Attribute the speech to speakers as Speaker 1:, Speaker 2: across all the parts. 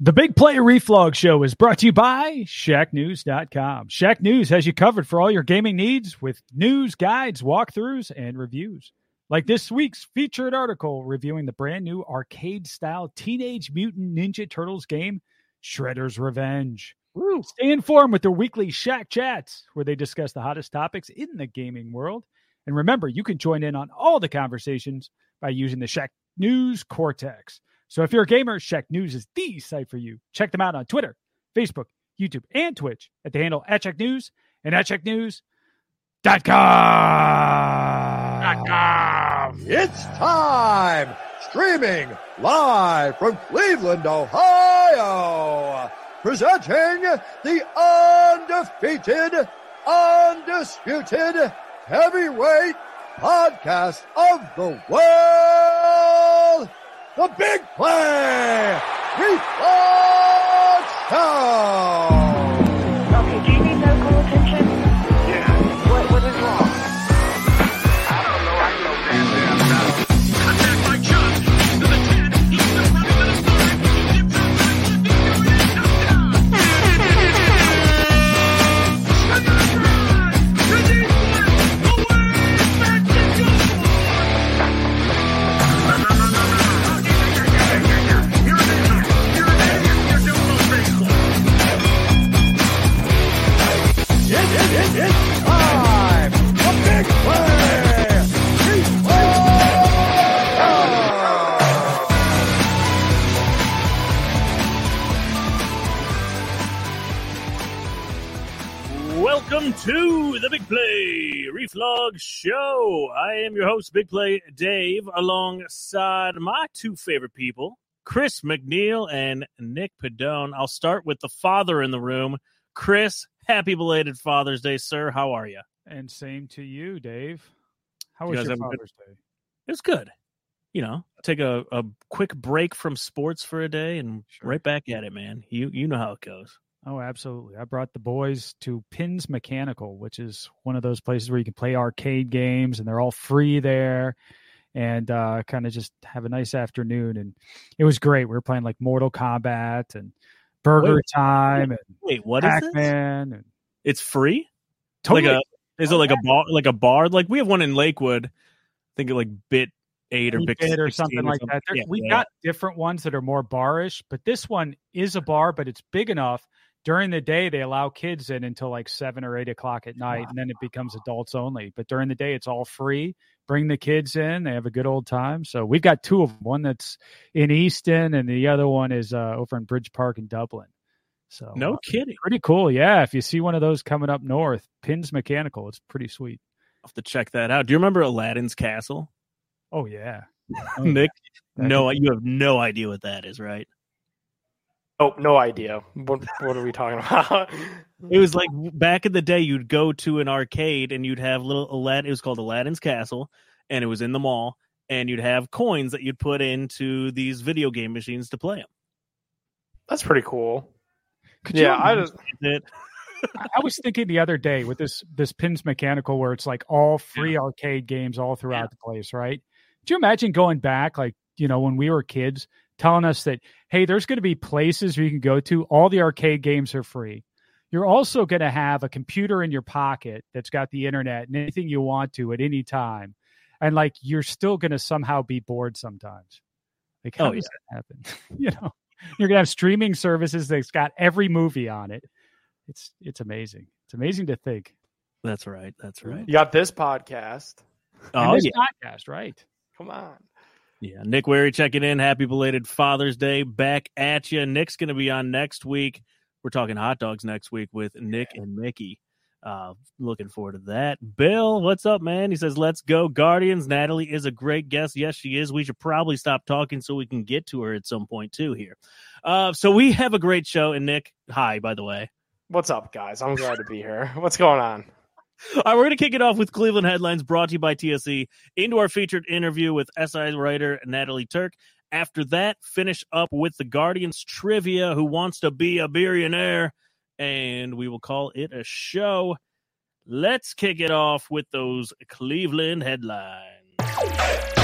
Speaker 1: The Big Play Reflog Show is brought to you by ShackNews.com. Shack News has you covered for all your gaming needs with news, guides, walkthroughs, and reviews. Like this week's featured article reviewing the brand new arcade style Teenage Mutant Ninja Turtles game, Shredder's Revenge.
Speaker 2: Woo.
Speaker 1: Stay informed with their weekly Shack Chats, where they discuss the hottest topics in the gaming world. And remember, you can join in on all the conversations by using the Shack News Cortex. So if you're a gamer, Shack News is the site for you. Check them out on Twitter, Facebook, YouTube, and Twitch at the handle at Shack News and at shacknews.com.
Speaker 3: It's time! Streaming live from Cleveland, Ohio! Presenting the undefeated, undisputed heavyweight podcast of the world! The Big Play Reflux Show!
Speaker 4: Welcome to the Big Play Reflog Show. I am your host, Big Play Dave, alongside my two favorite people, Chris McNeil and Nick Padone. I'll start with the father in the room. Chris, happy belated Father's Day, sir. How are you?
Speaker 1: And same to you, Dave. How
Speaker 4: You
Speaker 1: was your
Speaker 4: a good-
Speaker 1: Father's Day?
Speaker 4: It was good. You know, take a, a quick break from sports for a day and
Speaker 1: Sure.
Speaker 4: right back at it, man. You you know how it goes.
Speaker 1: Oh, absolutely. I brought the boys to Pins Mechanical, which is one of those places where you can play arcade games and they're all free there and uh, kind of just have a nice afternoon. And it was great. We were playing like Mortal Kombat and Burger
Speaker 4: Wait,
Speaker 1: Time and
Speaker 4: Wait, what is
Speaker 1: Pac
Speaker 4: this?
Speaker 1: Man. And
Speaker 4: It's free?
Speaker 1: totally.
Speaker 4: Like a is it like a bar like a bar? Like we have one in Lakewood. I think like bit eight or bit
Speaker 1: Bit or something like that.
Speaker 4: Yeah,
Speaker 1: we
Speaker 4: yeah.
Speaker 1: got different ones that are more barish, but this one is a bar, but it's big enough. During the day, they allow kids in until like seven or eight o'clock at night, and then it becomes adults only. But during the day, it's all free. Bring the kids in; they have a good old time. So we've got two of them. One that's in Easton, and the other one is uh, over in Bridge Park in Dublin. So
Speaker 4: No
Speaker 1: uh,
Speaker 4: kidding.
Speaker 1: pretty cool. Yeah, if you see one of those coming up north, Pins Mechanical, it's pretty sweet.
Speaker 4: I'll have to check that out. Do you remember Aladdin's Castle?
Speaker 1: Oh yeah, Oh,
Speaker 4: Nick,
Speaker 1: yeah.
Speaker 4: no, you have no idea what that is, right?
Speaker 2: Oh, no idea. What, what are we talking about?
Speaker 4: It was like back in the day, you'd go to an arcade and you'd have little Aladdin. It was called Aladdin's Castle, and it was in the mall. And you'd have coins that you'd put into these video game machines to play them.
Speaker 2: That's pretty cool.
Speaker 1: Could you
Speaker 2: yeah, I just
Speaker 4: It,
Speaker 1: I I was thinking the other day with this this pins mechanical where it's like all free arcade games all throughout
Speaker 4: Yeah.
Speaker 1: the place, right? Do you imagine going back like, you know, when we were kids telling us that hey, there's going to be places where you can go to, all the arcade games are free. You're also going to have a computer in your pocket that's got the internet and anything you want to at any time. And like you're still going to somehow be bored sometimes. Like how
Speaker 4: Oh,
Speaker 1: does that happen? you know, you're going to have streaming services that's got every movie on it it's it's amazing. It's amazing to think.
Speaker 4: that's right. That's right.
Speaker 2: you got this podcast.
Speaker 4: Oh
Speaker 1: this
Speaker 4: yeah,
Speaker 1: podcast, right?
Speaker 2: Come on.
Speaker 4: Yeah. Nick Wary checking in. Happy belated Father's Day. Back at you. Nick's going to be on next week. We're talking hot dogs next week with Nick and Mickey. Uh, looking forward to that. Bill, what's up, man? He says, "Let's go, Guardians." Natalie is a great guest. Yes, she is. We should probably stop talking so we can get to her at some point too. Here, uh, so we have a great show. And Nick, hi, by the way.
Speaker 2: What's up, guys? I'm glad to be here. What's going on?
Speaker 4: All right, we're going to kick it off with Cleveland headlines brought to you by TSC into our featured interview with SI writer Natalie Turk. After that, finish up with the Guardians trivia who wants to be a billionaire, and we will call it a show. Let's kick it off with those Cleveland headlines.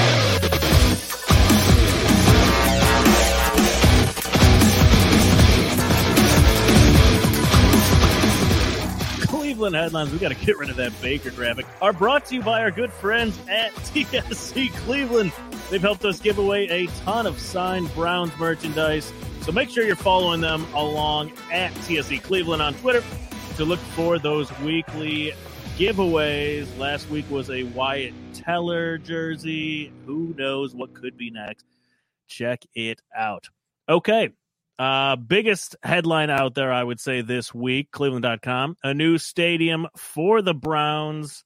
Speaker 4: Cleveland headlines. We got to get rid of that Baker graphic. Are brought to you by our good friends at TSC Cleveland. They've helped us give away a ton of signed Browns merchandise. So make sure you're following them along at TSC Cleveland on Twitter to look for those weekly giveaways. Last week was a Wyatt Teller jersey. Who knows what could be next? Check it out. Okay. Uh, biggest headline out there, I would say, this week Cleveland.com. A new stadium for the Browns.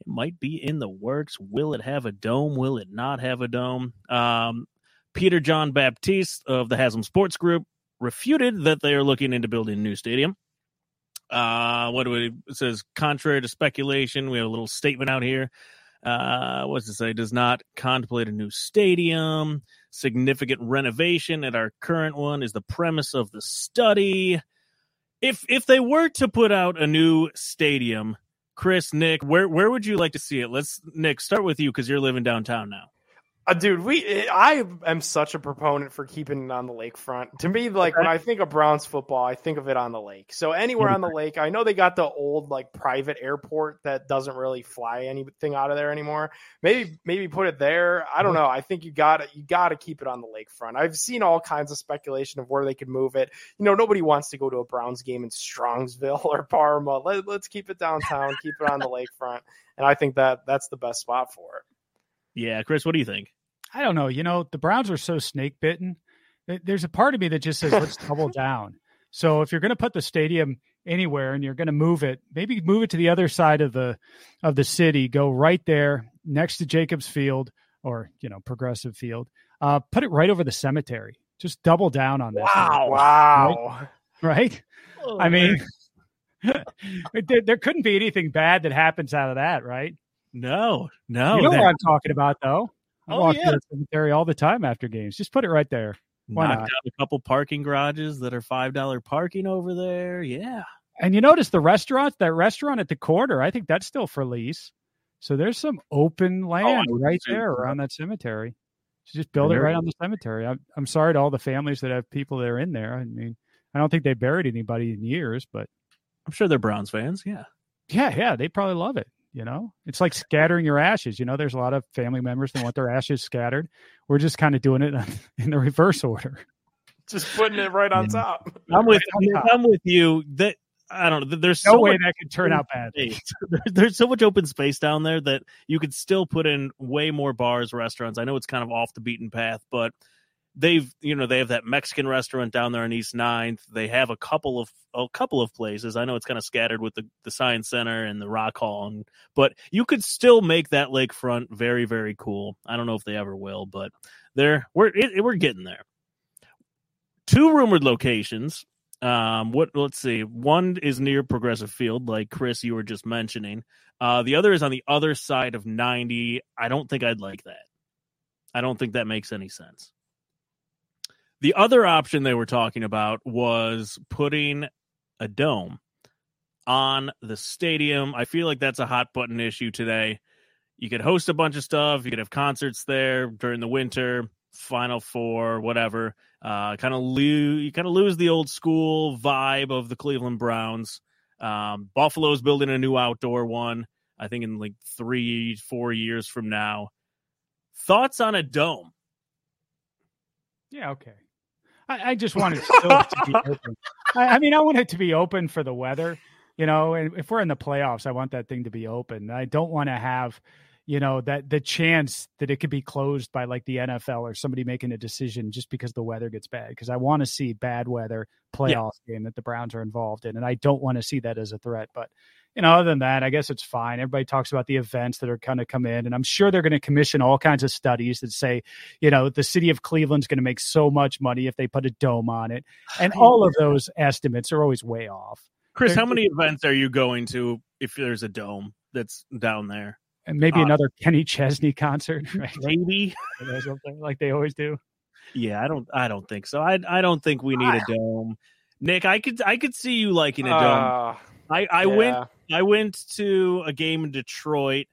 Speaker 4: It might be in the works. Will it have a dome? Will it not have a dome? Um, Peter John Baptiste of the Haslam Sports Group refuted that they are looking into building a new stadium. Uh, what do we, it says, contrary to speculation, we have a little statement out here. Uh, what's it say? Does not contemplate a new stadium. Significant renovation at our current one is the premise of the study. If if they were to put out a new stadium, Chris, Nick, where where would you like to see it? Let's Nick start with you because you're living downtown now.
Speaker 2: Uh, dude, we I am such a proponent for keeping it on the lakefront. To me, like when I think of Browns football, I think of it on the lake. So anywhere on the lake, I know they got the old like private airport that doesn't really fly anything out of there anymore. Maybe maybe put it there. I don't know. I think you got to you got to keep it on the lakefront. I've seen all kinds of speculation of where they could move it. You know, nobody wants to go to a Browns game in Strongsville or Parma. Let, let's keep it downtown. keep it on the lakefront, and I think that that's the best spot for it.
Speaker 4: Yeah, Chris, what do you think?
Speaker 1: I don't know. You know, the Browns are so snake bitten. There's a part of me that just says, let's double down. So if you're going to put the stadium anywhere and you're going to move it, maybe move it to the other side of the of the city. Go right there next to Jacobs Field or you know Progressive Field. Uh, put it right over the cemetery. Just double down on this.
Speaker 2: Wow! Wow!
Speaker 1: Right? I mean, there, there couldn't be anything bad that happens out of that, right?
Speaker 4: No, no.
Speaker 1: you know
Speaker 4: that-
Speaker 1: what I'm talking about, though. I
Speaker 4: Oh,
Speaker 1: walk
Speaker 4: yeah.
Speaker 1: to the cemetery all the time after games. Just put it right there. Why
Speaker 4: knock
Speaker 1: not?
Speaker 4: down a couple parking garages that are five dollar parking over there. Yeah,
Speaker 1: And you notice the restaurant, that restaurant at the corner, I think that's still for lease. So there's some open oh, land
Speaker 4: would
Speaker 1: right there around that cemetery. So just build it right on the cemetery. I'm, I'm sorry to all the families that have people that are in there. I mean, I don't think they buried anybody in years, but
Speaker 4: I'm sure they're Browns fans. Yeah,
Speaker 1: yeah, yeah, they probably love it. You know, it's like scattering your ashes. You know, there's a lot of family members that want their ashes scattered. We're just kind of doing it in the reverse order.
Speaker 2: Just putting it right on
Speaker 1: Yeah.
Speaker 2: top.
Speaker 4: I'm with
Speaker 1: Right top.
Speaker 4: I'm with you. That I don't know. There's
Speaker 1: No
Speaker 4: so
Speaker 1: way
Speaker 4: much
Speaker 1: that could turn out bad.
Speaker 4: There's so much open space down there that you could still put in way more bars, restaurants. I know it's kind of off the beaten path, but they've you know they have that Mexican restaurant down there on East 9th. They have a couple of a couple of places. I know it's kind of scattered with the the Science Center and the Rock Hall, and, but you could still make that lakefront very very cool. I don't know if they ever will, but they're we're it, we're getting there. Two rumored locations um what let's see one is near progressive field like chris you were just mentioning uh the other is on the other side of 90 i don't think i'd like that i don't think that makes any sense the other option they were talking about was putting a dome on the stadium i feel like that's a hot button issue today you could host a bunch of stuff you could have concerts there during the winter final four whatever uh, kind of lose you kind of lose the old school vibe of the Cleveland Browns. Um, Buffalo's building a new outdoor one. I think in like three, four years from now. Thoughts on a dome?
Speaker 1: Yeah, okay. I, I just want it still to be open. I, I mean, I want it to be open for the weather, you know. And if we're in the playoffs, I want that thing to be open. I don't want to have, you know, that the chance that it could be closed by like the NFL or somebody making a decision just because the weather gets bad. Because I want to see bad weather playoff game that the Browns are involved in, and I don't want to see that as a threat. But you know, other than that, I guess it's fine. Everybody talks about the events that are going to come in, and I'm sure they're going to commission all kinds of studies that say, you know, the city of Cleveland's going to make so much money if they put a dome on it, and all of those estimates are always way off.
Speaker 4: Chris,
Speaker 1: They're-
Speaker 4: how many events are you going to if there's a dome that's down there?
Speaker 1: And maybe
Speaker 4: Uh,
Speaker 1: another Kenny Chesney concert, right?
Speaker 4: Maybe.
Speaker 1: Something like they always do.
Speaker 4: Yeah, I don't. I don't think so. I. I don't think we need a dome. Nick, I could. I could see you liking a dome.
Speaker 2: Uh,
Speaker 4: I. I went. I went to a game in Detroit.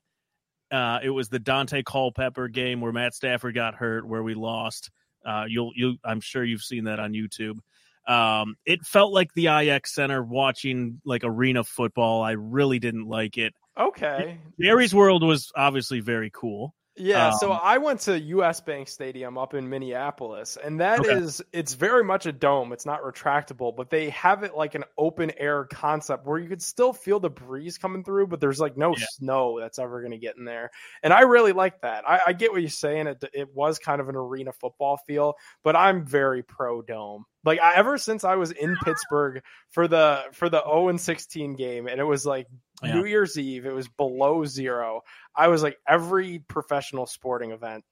Speaker 4: Uh, it was the Daunte Culpepper game where Matt Stafford got hurt, where we lost. Uh, you'll, you, I'm sure you've seen that on YouTube. Um, it felt like the IX Center watching like arena football. I really didn't like it.
Speaker 2: Okay.
Speaker 4: Jerry's World was obviously very cool.
Speaker 2: Yeah, so
Speaker 4: Um,
Speaker 2: I went to US Bank Stadium up in Minneapolis, and that is
Speaker 4: Okay.
Speaker 2: it's very much a dome. It's not retractable, but they have it like an open air concept where you could still feel the breeze coming through, but there's like no
Speaker 4: Yeah.
Speaker 2: snow that's ever going to get in there. And I really like that. I, I get what you're saying. It it was kind of an arena football feel, but I'm very pro dome. Like I, ever since I was in Pittsburgh for the for the 0 and 16 game, and it was like
Speaker 4: Yeah.
Speaker 2: New Year's Eve, it was below zero. I was like, every professional sporting event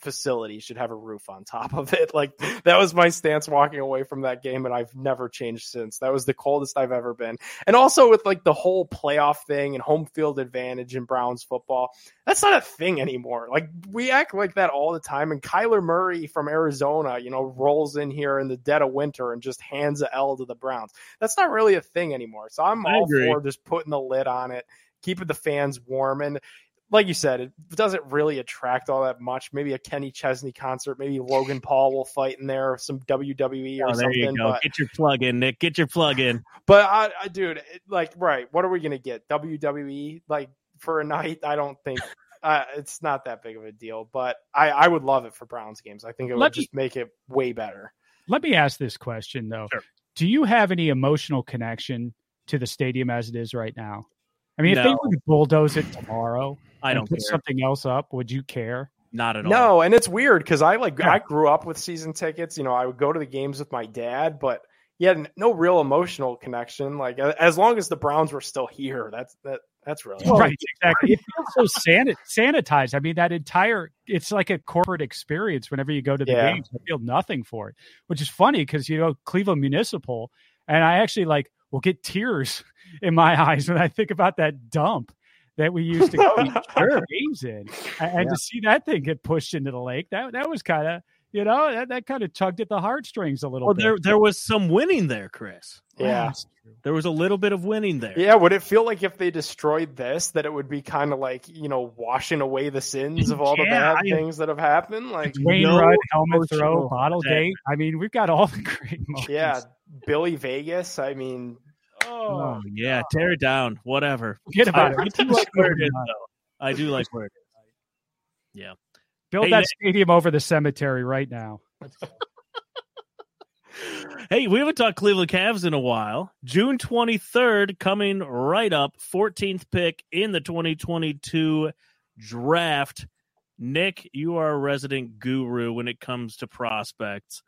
Speaker 2: facility should have a roof on top of it. Like that was my stance walking away from that game, and I've never changed since. That was the coldest I've ever been. And also with like the whole playoff thing and home field advantage in Browns football, that's not a thing anymore. Like we act like that all the time. And Kyler Murray from Arizona, you know, rolls in here in the dead of winter and just hands a L to the Browns. That's not really a thing anymore. So I'm
Speaker 4: I
Speaker 2: all
Speaker 4: agree.
Speaker 2: for just putting the lid on it, keeping the fans warm and like you said, it doesn't really attract all that much. Maybe a Kenny Chesney concert, maybe Logan Paul will fight in there, or some WWE or
Speaker 4: Oh, there you
Speaker 2: something.
Speaker 4: go.
Speaker 2: But,
Speaker 4: Get your plug in, Nick. Get your plug in.
Speaker 2: but I, I, dude, it, like, right? What are we gonna get? WWE like for a night? I don't think uh, it's not that big of a deal. But I, I would love it for Browns games. I think it would
Speaker 1: Let me-
Speaker 2: just make it way better.
Speaker 1: Let me ask this question though.
Speaker 4: Sure.
Speaker 1: Do you have any emotional connection to the stadium as it is right now? I mean, if they
Speaker 4: No.
Speaker 1: were to bulldoze it tomorrow,
Speaker 4: I don't
Speaker 1: put
Speaker 4: care.
Speaker 1: something else up, would you care?
Speaker 4: Not at all.
Speaker 2: No, and it's weird because I like
Speaker 1: Yeah.
Speaker 2: I grew up with season tickets. You know, I would go to the games with my dad, but he had no real emotional connection. Like as long as the Browns were still here, that's that that's really
Speaker 1: right, exactly. It feels so sanit- sanitized. I mean, that entire it's like a corporate experience whenever you go to the
Speaker 2: Yeah.
Speaker 1: games. I feel nothing for it, which is funny because you know Cleveland Municipal, and I actually like will get tears in my eyes when I think about that dump that we used to keep oh, our games in, and, and to see that thing get pushed into the lake, that that was kind of you know that, that kind of tugged at the heartstrings a little
Speaker 4: Well,
Speaker 1: bit.
Speaker 4: there there was some winning there, Chris.
Speaker 2: yeah.
Speaker 1: That's.
Speaker 4: There was a little bit of winning there.
Speaker 2: Yeah, would it feel like if they destroyed this that it would be kind of like, you know, washing away the sins of all the bad
Speaker 1: I-
Speaker 2: things that have happened? Like
Speaker 1: Dwayne
Speaker 4: No
Speaker 1: Rudd, helmet throw, bottle
Speaker 4: attachment.
Speaker 1: gate. I mean, we've got all the great moments.
Speaker 2: yeah, Billy Vegas, I mean,
Speaker 1: Oh,
Speaker 4: Oh yeah, tear it down. Whatever.
Speaker 1: forget about
Speaker 4: I, I
Speaker 1: it.
Speaker 4: do like where it is, though. I do like where it is.
Speaker 1: Build
Speaker 4: Hey,
Speaker 1: that
Speaker 4: Nick.
Speaker 1: stadium over the cemetery right now.
Speaker 4: Hey, we haven't talked Cleveland Cavs in a while. June 23rd, coming right up, 14th pick in the 2022 draft. Nick, you are a resident guru when it comes to prospects.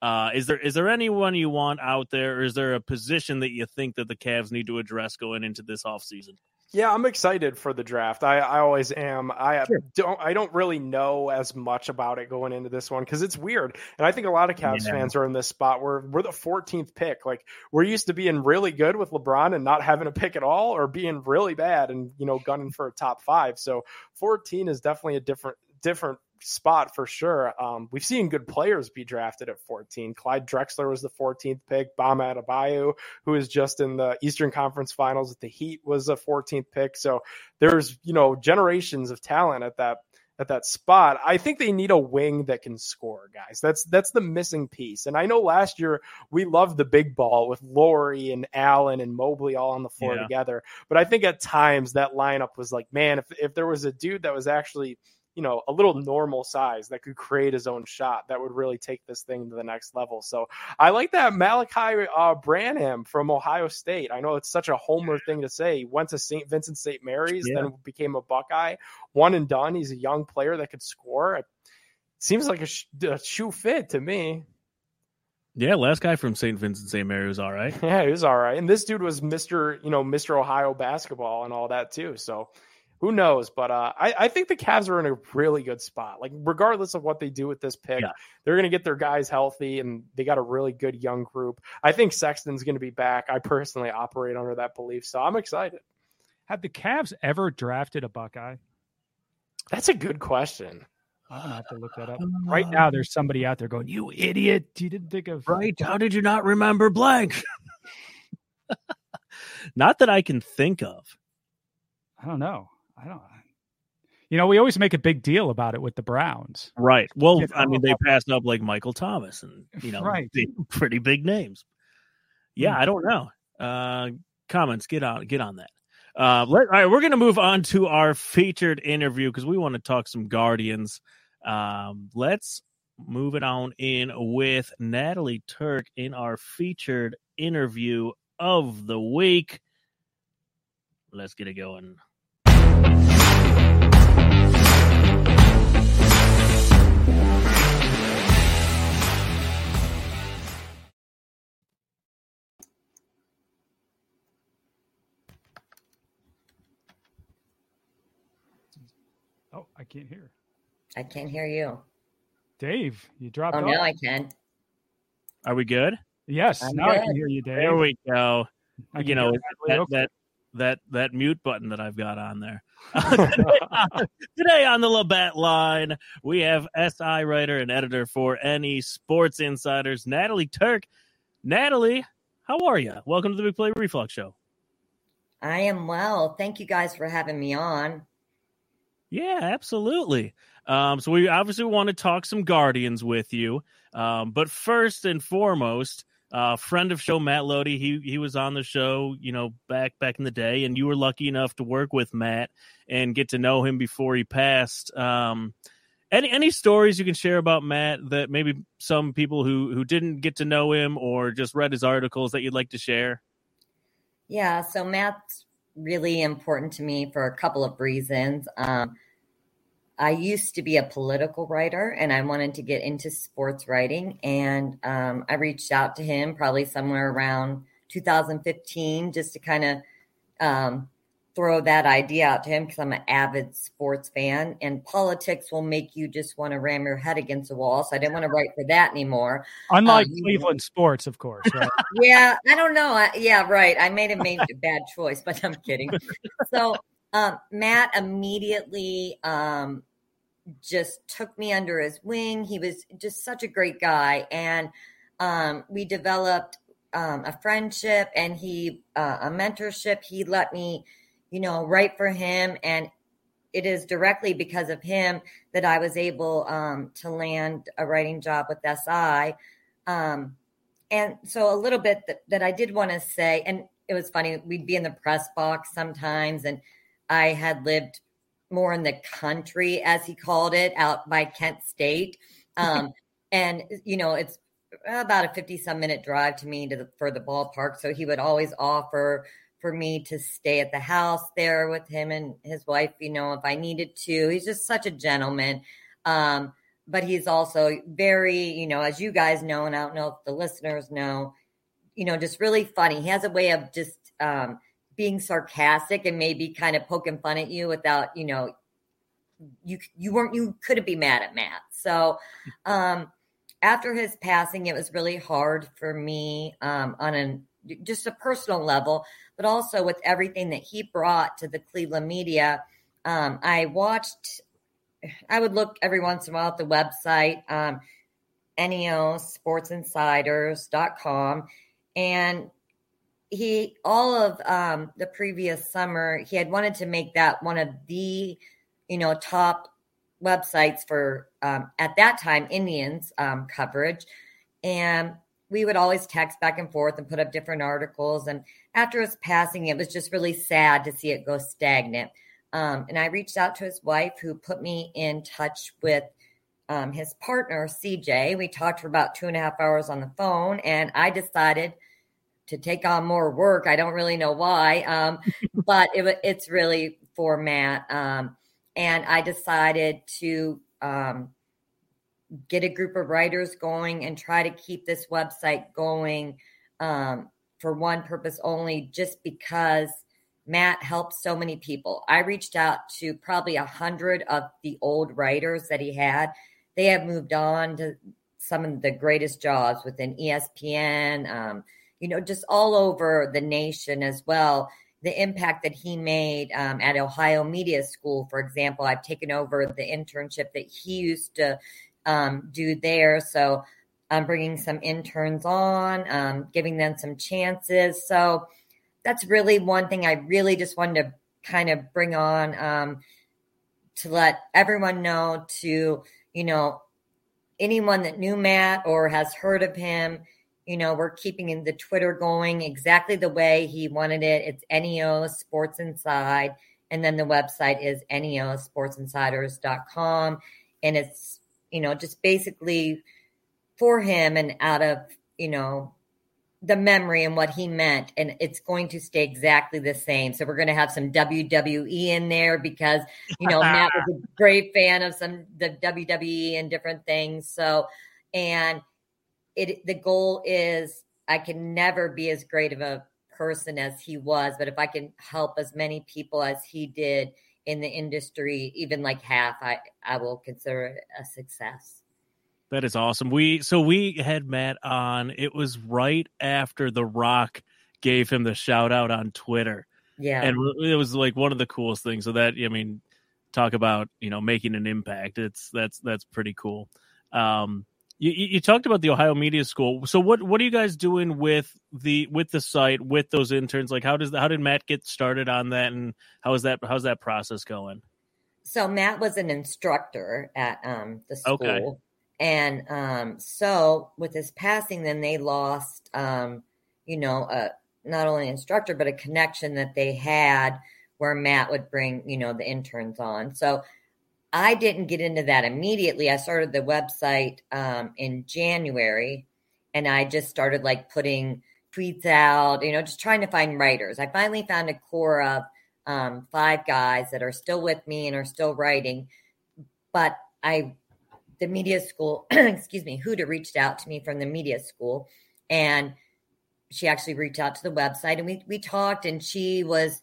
Speaker 4: Uh, is there is there anyone you want out there, or is there a position that you think that the Cavs need to address going into this offseason?
Speaker 2: Yeah, I'm excited for the draft. I, I always am. I
Speaker 1: Sure.
Speaker 2: don't I don't really know as much about it going into this one because it's weird. And I think a lot of Cavs
Speaker 4: Yeah.
Speaker 2: fans are in this spot where we're the 14th pick. Like we're used to being really good with LeBron and not having a pick at all, or being really bad and you know gunning for a top five. So 14 is definitely a different different spot for sure. Um, we've seen good players be drafted at 14. Clyde Drexler was the 14th pick. Bam Adebayo, who is just in the Eastern Conference Finals with the Heat, was a 14th pick. So there's you know generations of talent at that at that spot. I think they need a wing that can score, guys. That's that's the missing piece. And I know last year we loved the big ball with Lauri and Allen and Mobley all on the floor
Speaker 4: Yeah.
Speaker 2: together. But I think at times that lineup was like, man, if if there was a dude that was actually you know, a little normal size that could create his own shot that would really take this thing to the next level. So I like that Malaki uh, Branham from Ohio State. I know it's such a homer thing to say. He went to St. Vincent St. Mary's,
Speaker 4: Yeah.
Speaker 2: then became a Buckeye. One and done. He's a young player that could score. It seems like a, sh- a shoe fit to me.
Speaker 4: Yeah, last guy from St. Vincent St. Mary was all right.
Speaker 2: Yeah, he was all right. And this dude was Mr. You know, Mr. Ohio basketball and all that too. So who knows? But uh, I, I think the Cavs are in a really good spot. Like regardless of what they do with this pick,
Speaker 4: Yeah.
Speaker 2: they're going to get their guys healthy, and they got a really good young group. I think Sexton's going to be back. I personally operate under that belief, so I'm excited.
Speaker 1: Have the Cavs ever drafted a Buckeye?
Speaker 2: That's a good question.
Speaker 1: I'm gonna have to look that up. Right now, there's somebody out there going, "You idiot! You didn't think of
Speaker 4: Right? How did you not remember blank? not that I can think of.
Speaker 1: I don't know. I don't. You know, we always make a big deal about it with the Browns.
Speaker 4: Right. Well, I mean, they passed up like Michael Thomas and you know,
Speaker 1: Right.
Speaker 4: pretty big names. Yeah,
Speaker 1: Hmm.
Speaker 4: I don't know. Uh, comments, get on, get on that. Uh, let, all right, we're going to move on to our featured interview because we want to talk some Guardians. Um, let's move it on in with Natalie Turk in our featured interview of the week. Let's get it going.
Speaker 1: Oh, I can't hear.
Speaker 5: I can't hear you.
Speaker 1: Dave, you dropped
Speaker 5: Oh,
Speaker 1: off.
Speaker 5: now I can.
Speaker 4: Are we good?
Speaker 1: yes,
Speaker 5: I'm
Speaker 1: now I can hear you, Dave.
Speaker 4: There we go.
Speaker 1: I can
Speaker 4: you know
Speaker 1: hear
Speaker 4: that, that that that mute button that I've got on there. today, on, the Labatt line, we have SI writer and editor for NEO Sports Insiders, Natalie Turk. Natalie, how are you? Welcome to the Big Play Reflux Show.
Speaker 5: I am well. Thank you guys for having me on.
Speaker 4: Yeah, absolutely. Um, so we obviously want to talk some Guardians with you, um, but first and foremost, uh, friend of show Matt Loede, he he was on the show, you know, back back in the day, and you were lucky enough to work with Matt and get to know him before he passed. Um, any any stories you can share about Matt that maybe some people who who didn't get to know him or just read his articles that you'd like to share?
Speaker 5: Yeah, so Matt's really important to me for a couple of reasons. Um, I used to be a political writer and I wanted to get into sports writing. And um, I reached out to him probably somewhere around 2015 just to kind of um, throw that idea out to him because I'm an avid sports fan. And politics will make you just want to ram your head against the wall. So I didn't want to write for that anymore.
Speaker 1: Unlike
Speaker 5: Um,
Speaker 1: Cleveland sports, of course. Right?
Speaker 5: yeah, I don't know. I, yeah, right. I made a made a bad choice, but I'm kidding. So um, Matt immediately um, just took me under his wing. He was just such a great guy, and um, we developed um, a friendship and he uh, a mentorship. He let me, you know, write for him, and it is directly because of him that I was able um, to land a writing job with SI. Um, and so a little bit that, that I did want to say, and it was funny, we'd be in the press box sometimes, and I had lived more in the country, as he called it, out by Kent State. Um, and, you know, it's about a 50 some minute drive to me to the, for the ballpark. So he would always offer for me to stay at the house there with him and his wife, you know, if I needed to. He's just such a gentleman. Um, but he's also very, you know, as you guys know, and I don't know if the listeners know, you know, just really funny. He has a way of just um, being sarcastic and maybe kind of poking fun at you without, you know, you you weren't you couldn't be mad at Matt. So um, after his passing, it was really hard for me um, on an just a personal level, but also with everything that he brought to the Cleveland media. Um, I watched I would look every once in a while at the website, um, neosportsinsiders.com. And he, all of um, the previous summer, he had wanted to make that one of the, you know, top websites for, um, at that time, Indians um, coverage. And we would always text back and forth and put up different articles. And after his passing, it was just really sad to see it go stagnant. Um, and I reached out to his wife, who put me in touch with um, his partner, CJ. We talked for about two and a half hours on the phone, and I decided to take on more work. I don't really know why, um, but it, it's really for Matt. Um, and I decided to um, get a group of writers going and try to keep this website going um, for one purpose only, just because Matt helped so many people. I reached out to probably a hundred of the old writers that he had. They have moved on to some of the greatest jobs within ESPN, um, you know, just all over the nation as well. The impact that he made um, at Ohio Media School, for example, I've taken over the internship that he used to um, do there. So I'm bringing some interns on, um, giving them some chances. So that's really one thing I really just wanted to kind of bring on um, to let everyone know to, you know, anyone that knew Matt or has heard of him, you know, we're keeping in the Twitter going exactly the way he wanted it. It's NEO Sports Inside. And then the website is neosportsinsiders.com. And it's, you know, just basically for him and out of, you know, the memory and what he meant. And it's going to stay exactly the same. So we're going to have some WWE in there because, you know, Matt was a great fan of some the WWE and different things. So, and it the goal is I can never be as great of a person as he was, but if I can help as many people as he did in the industry, even like half, I I will consider it a success.
Speaker 4: That is awesome. We so we had Matt on. It was right after The Rock gave him the shout out on Twitter.
Speaker 5: Yeah.
Speaker 4: And it was like one of the coolest things. So that I mean, talk about, you know, making an impact. It's that's that's pretty cool. Um you, you talked about the Ohio Media School. So what what are you guys doing with the with the site with those interns? Like how does how did Matt get started on that, and how is that how's that process going?
Speaker 5: so Matt was an instructor at um, the school,
Speaker 4: Okay.
Speaker 5: and um, so with his passing, then they lost, um, you know, a, not only an instructor but a connection that they had where Matt would bring, you know, the interns on. So I didn't get into that immediately. I started the website um, in January, and I just started like putting tweets out, you know, just trying to find writers. I finally found a core of um, five guys that are still with me and are still writing. But I, the media school, excuse me, Huda reached out to me from the media school, and she actually reached out to the website, and we we talked, and she was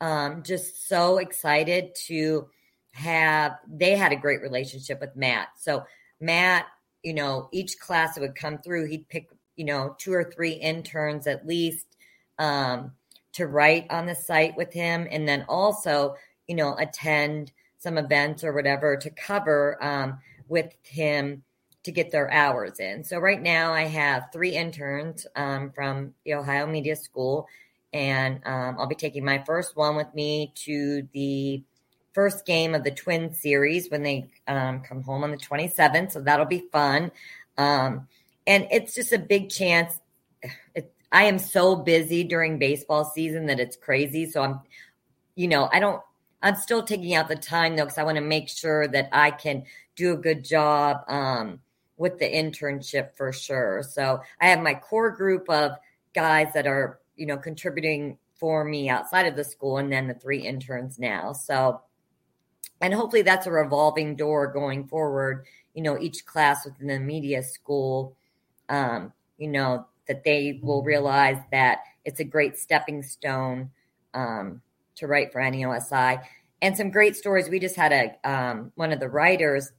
Speaker 5: um, just so excited to have. They had a great relationship with Matt, so Matt, you know, each class that would come through, he'd pick, you know, two or three interns at least. Um, to write on the site with him and then also you know attend some events or whatever to cover um, with him to get their hours in so right now i have three interns um, from the ohio media school and um, i'll be taking my first one with me to the first game of the twin series when they um, come home on the 27th so that'll be fun um, and it's just a big chance it, I am so busy during baseball season that it's crazy. So I'm, you know, I don't, I'm still taking out the time though, because I want to make sure that I can do a good job um, with the internship for sure. So I have my core group of guys that are, you know, contributing for me outside of the school and then the three interns now. So, and hopefully that's a revolving door going forward, you know, each class within the media school, um, you know, that they will realize that it's a great stepping stone um, to write for NEOSI. And some great stories. We just had a um, one of the writers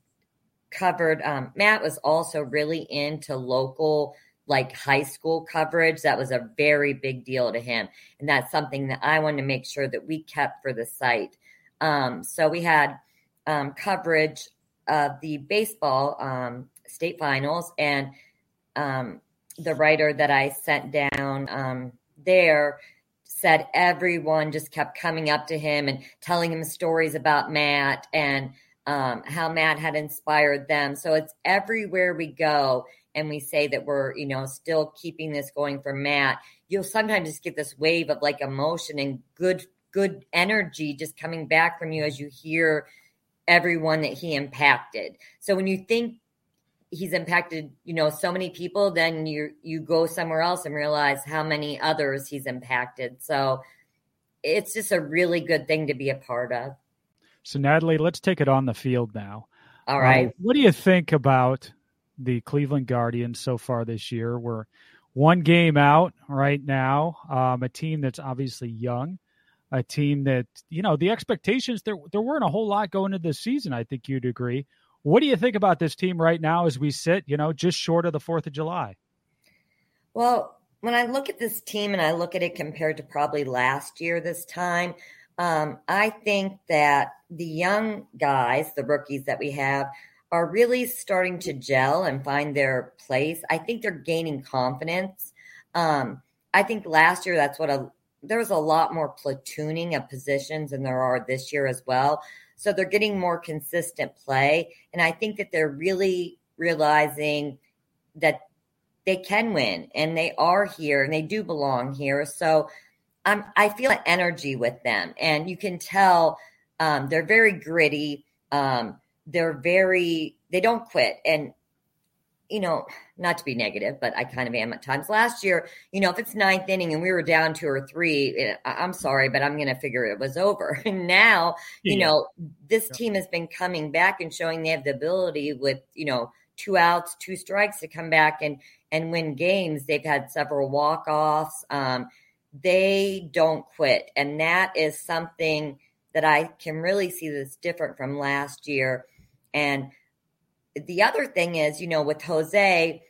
Speaker 5: covered. Um, Matt was also really into local, like high school coverage. That was a very big deal to him, and that's something that I wanted to make sure that we kept for the site. Um, so we had um, coverage of the baseball um, state finals and um, the writer that I sent down um, there said everyone just kept coming up to him and telling him stories about Matt and um, how Matt had inspired them. So it's everywhere we go and we say that we're, you know, still keeping this going for Matt. You'll sometimes just get this wave of like emotion and good, good energy just coming back from you as you hear everyone that he impacted. So when you think he's impacted you know so many people then you you go somewhere else and realize how many others he's impacted so it's just a really good thing to be a part of
Speaker 1: So, Natalie, let's take it on the field now.
Speaker 5: all right
Speaker 1: Uh, what do you think about the Cleveland Guardians so far this year? We're one game out right now. Um, a team that's obviously young, a team that you know the expectations there there weren't a whole lot going into the season. I think you'd agree. What do you think about this team right now as we sit, you know, just short of the Fourth of July?
Speaker 5: Well, when I look at this team and I look at it compared to probably last year this time, um, I think that the young guys, the rookies that we have, are really starting to gel and find their place. I think they're gaining confidence. Um, I think last year that's what a there was a lot more platooning of positions than there are this year as well. So they're getting more consistent play. And I think that they're really realizing that they can win and they are here and they do belong here. So I'm, I feel an energy with them. And you can tell um, they're very gritty. Um, they're very, they don't quit. And you know, not to be negative, but I kind of am at times. Last year, you know, if it's ninth inning and we were down two or three, eh, I'm sorry, but I'm going to figure it was over. And now, you
Speaker 1: Yeah.
Speaker 5: know, this team has been coming back and showing they have the ability with, you know, two outs, two strikes to come back and and win games. They've had several walk offs. Um, they don't quit, and that is something that I can really see that's different from last year. And the other thing is, you know, with Jose,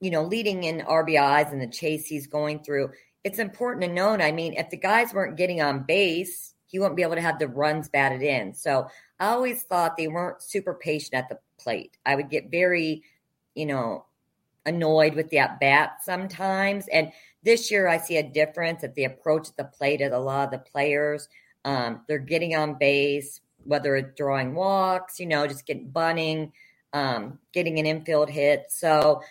Speaker 5: you know, leading in RBIs and the chase he's going through, it's important to note. I mean, if the guys weren't getting on base, he wouldn't be able to have the runs batted in. So I always thought they weren't super patient at the plate. I would get very, you know, annoyed with the at bat sometimes. And this year I see a difference at the approach at the plate at a lot of the players. Um, they're getting on base, whether it's drawing walks, you know, just getting bunting, um, getting an infield hit. So,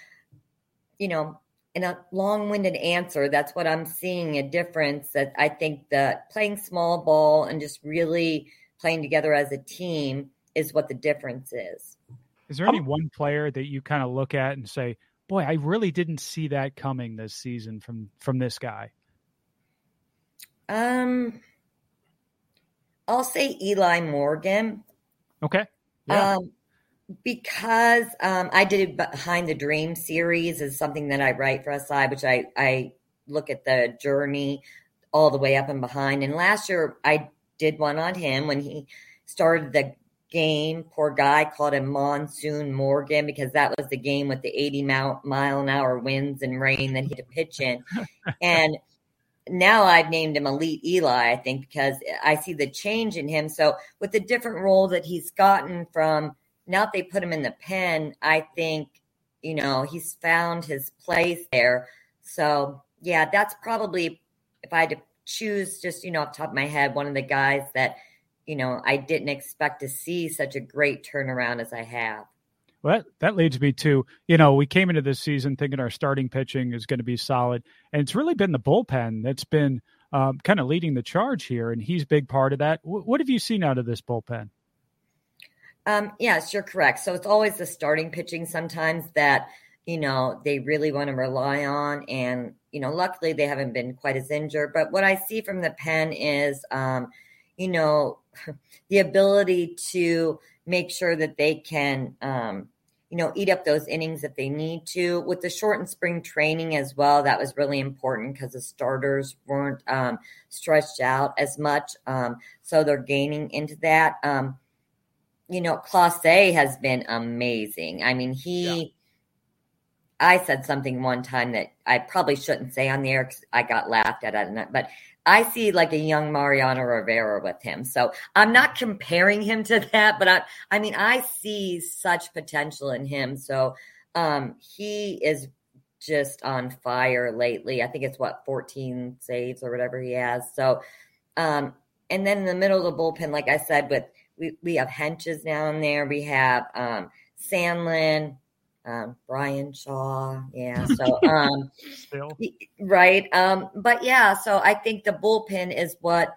Speaker 5: you know, in a long-winded answer, that's what I'm seeing a difference. That I think that playing small ball and just really playing together as a team is what the difference is.
Speaker 1: Is there any one player that you kind of look at and say, "Boy, I really didn't see that coming this season from from this guy"?
Speaker 5: Um, I'll say Eli Morgan.
Speaker 1: Okay. Yeah.
Speaker 5: Um, because um, I did behind the dream series is something that I write for SI, which I I look at the journey all the way up and behind. And last year I did one on him when he started the game. Poor guy called him Monsoon Morgan because that was the game with the 80 mile, mile an hour winds and rain that he had to pitch in. and now I've named him Elite Eli, I think, because I see the change in him. So with the different role that he's gotten from now that they put him in the pen, I think, you know, he's found his place there. So yeah, that's probably if I had to choose just, you know, off top of my head, one of the guys that, you know, I didn't expect to see such a great turnaround as I have.
Speaker 1: Well, that, leads me to, you know, we came into this season thinking our starting pitching is going to be solid. And it's really been the bullpen that's been um, kind of leading the charge here. And he's big part of that. W- what have you seen out of this bullpen?
Speaker 5: Um, yes, you're correct. So it's always the starting pitching sometimes that, you know, they really want to rely on. And, you know, luckily they haven't been quite as injured. But what I see from the pen is, um, you know, the ability to make sure that they can, um, you know, eat up those innings if they need to. With the shortened spring training as well, that was really important because the starters weren't um, stretched out as much. Um, so they're gaining into that. Um, you know, Clase has been amazing. I mean, he. I said something one time that I probably shouldn't say on the air because I got laughed at it. But I see like a young Mariano Rivera with him. So I'm not comparing him to that, but I, I mean, I see such potential in him. So um, he is just on fire lately. I think it's what 14 saves or whatever he has. So, um, and then in the middle of the bullpen, like I said, with we, we have Hentges down there. We have um, Sandlin, um, Bryan Shaw. Yeah. So, um,
Speaker 1: Still,
Speaker 5: right. Um, but yeah, so I think the bullpen is what,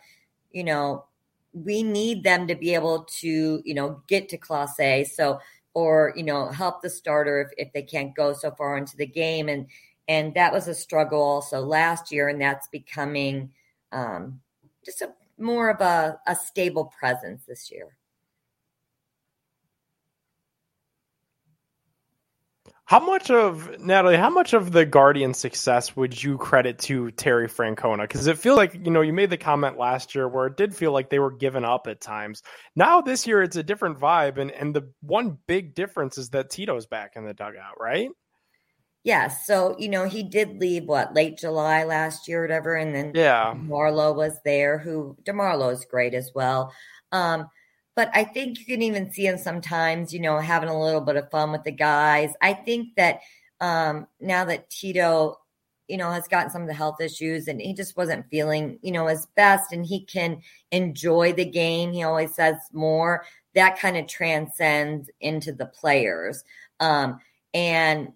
Speaker 5: you know, we need them to be able to, you know, get to Clase. So, or, you know, help the starter if, if they can't go so far into the game. And, and that was a struggle also last year. And that's becoming, um, just a more of a, a stable presence this year.
Speaker 2: How much of Natalie? How much of the Guardian success would you credit to Terry Francona? Because it feels like you know you made the comment last year where it did feel like they were given up at times. Now this year it's a different vibe, and and the one big difference is that Tito's back in the dugout, right?
Speaker 5: Yes. So, you know, he did leave what late July last year or whatever. And then
Speaker 2: Yeah.
Speaker 5: Marlowe was there, who DeMarlo is great as well. Um, but I think you can even see him sometimes, you know, having a little bit of fun with the guys. I think that um, now that Tito you know, has gotten some of the health issues and he just wasn't feeling, you know, his best and he can enjoy the game. He always says more. That kind of transcends into the players. Um, and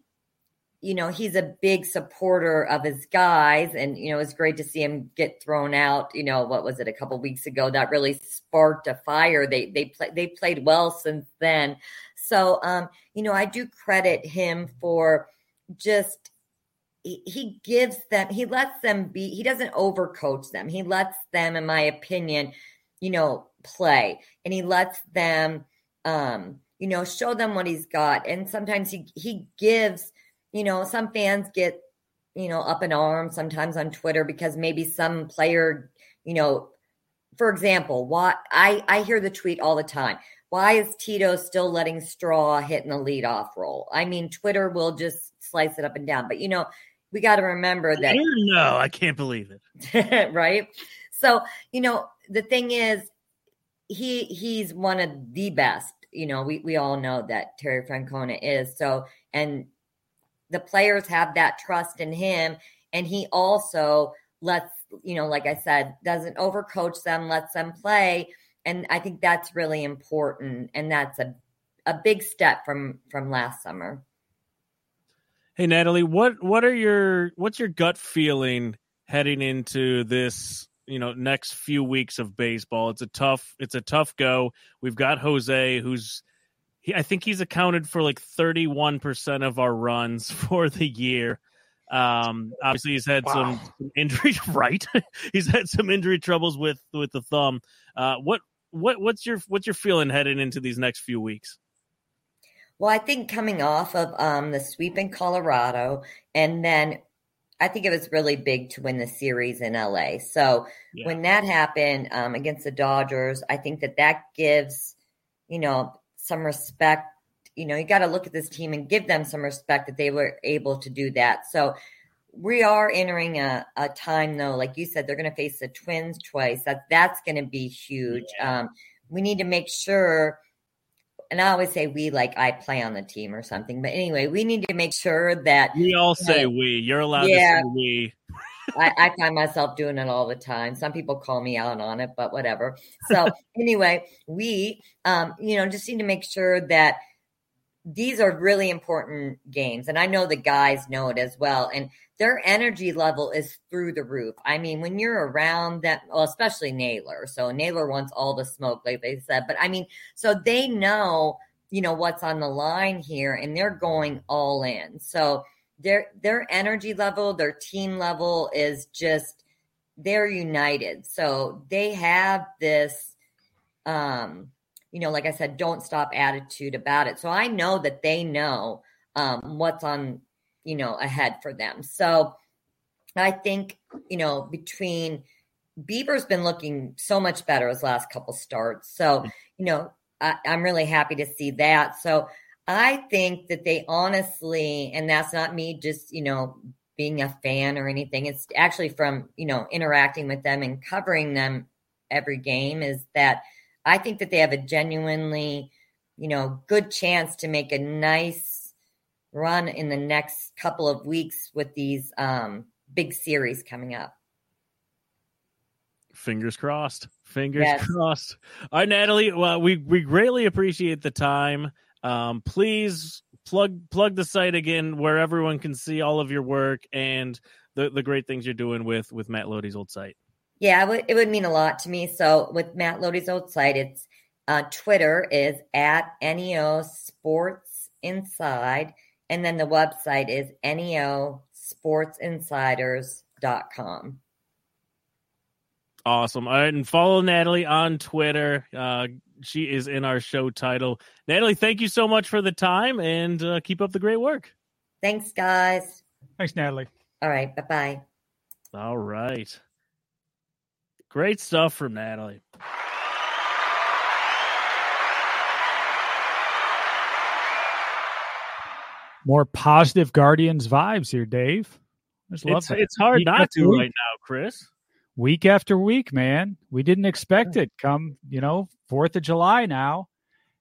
Speaker 5: you know, he's a big supporter of his guys. And, you know, it's great to see him get thrown out. You know, what was it a couple weeks ago? That really sparked a fire. They they play they played well since then. So um, you know, I do credit him for just he, he gives them he lets them be he doesn't overcoach them. He lets them, in my opinion, you know, play. And he lets them um, you know, show them what he's got. And sometimes he he gives you know, some fans get, you know, up in arms sometimes on Twitter because maybe some player, you know, for example, why I, I hear the tweet all the time. Why is Tito still letting Straw hit in the leadoff role? I mean, Twitter will just slice it up and down. But you know, we got to remember that
Speaker 4: No, I can't believe it.
Speaker 5: right? So, you know, the thing is, he he's one of the best. You know, we we all know that Terry Francona is. So, and the players have that trust in him, and he also lets you know, like I said, doesn't overcoach them, lets them play, and I think that's really important, and that's a a big step from from last summer.
Speaker 4: Hey Natalie, what what are your what's your gut feeling heading into this, you know, next few weeks of baseball? It's a tough it's a tough go. We've got Jose who's he, I think he's accounted for like 31% of our runs for the year. Um obviously he's had
Speaker 2: Wow.
Speaker 4: some, some injury right. he's had some injury troubles with with the thumb. Uh what what what's your what's your feeling heading into these next few weeks?
Speaker 5: Well, I think coming off of um, the sweep in Colorado, and then I think it was really big to win the series in LA. So
Speaker 4: Yeah.
Speaker 5: when that happened um, against the Dodgers, I think that that gives, you know, some respect. You know, you got to look at this team and give them some respect that they were able to do that. So we are entering a, a time though, like you said, they're going to face the Twins twice. That that's going to be huge. Um, we need to make sure and I always say we like I play on the team or something. But anyway, we need to make sure that
Speaker 4: We all say we. You're allowed
Speaker 5: Yeah.
Speaker 4: to say we.
Speaker 5: I, I find myself doing it all the time. Some people call me out on it, but whatever. So anyway, we um, you know, just need to make sure that these are really important games. And I know the guys know it as well. And their energy level is through the roof. I mean, when you're around that, well, especially Naylor. So Naylor wants all the smoke, like they said. But I mean, so they know, you know, what's on the line here and they're going all in. So their their energy level, their team level is just they're united. So they have this um you know, like I said, don't stop attitude about it. So I know that they know um, what's on, you know, ahead for them. So I think, you know, between Bieber's been looking so much better his last couple starts. So, you know, I, I'm really happy to see that. So I think that they honestly, and that's not me just, you know, being a fan or anything. It's actually from, you know, interacting with them and covering them every game is that I think that they have a genuinely, you know, good chance to make a nice run in the next couple of weeks with these um, big series coming up.
Speaker 4: Fingers crossed. Fingers
Speaker 5: Yes.
Speaker 4: crossed. All right, Natalie. Well, we we greatly appreciate the time. Um, please plug plug the site again where everyone can see all of your work and the the great things you're doing with with Matt Loede's old site.
Speaker 5: Yeah, it would, it would mean a lot to me. So with Matt Loede's old site, it's uh, Twitter is at NEO Sports Inside, and then the website is NEO sportsinsiders.com.
Speaker 4: Awesome. All right, and follow Natalie on Twitter. Uh, she is in our show title. Natalie, thank you so much for the time and uh, keep up the great work.
Speaker 5: Thanks, guys.
Speaker 1: Thanks, Natalie.
Speaker 5: All right, bye bye.
Speaker 4: All right. Great stuff from Natalie.
Speaker 1: More positive Guardians vibes here, Dave. I just love
Speaker 4: It's,
Speaker 1: that.
Speaker 4: it's hard
Speaker 1: Week
Speaker 4: not to
Speaker 1: week.
Speaker 4: right now, Chris.
Speaker 1: Week after week, man. We didn't expect it. Come, you know, Fourth of July now,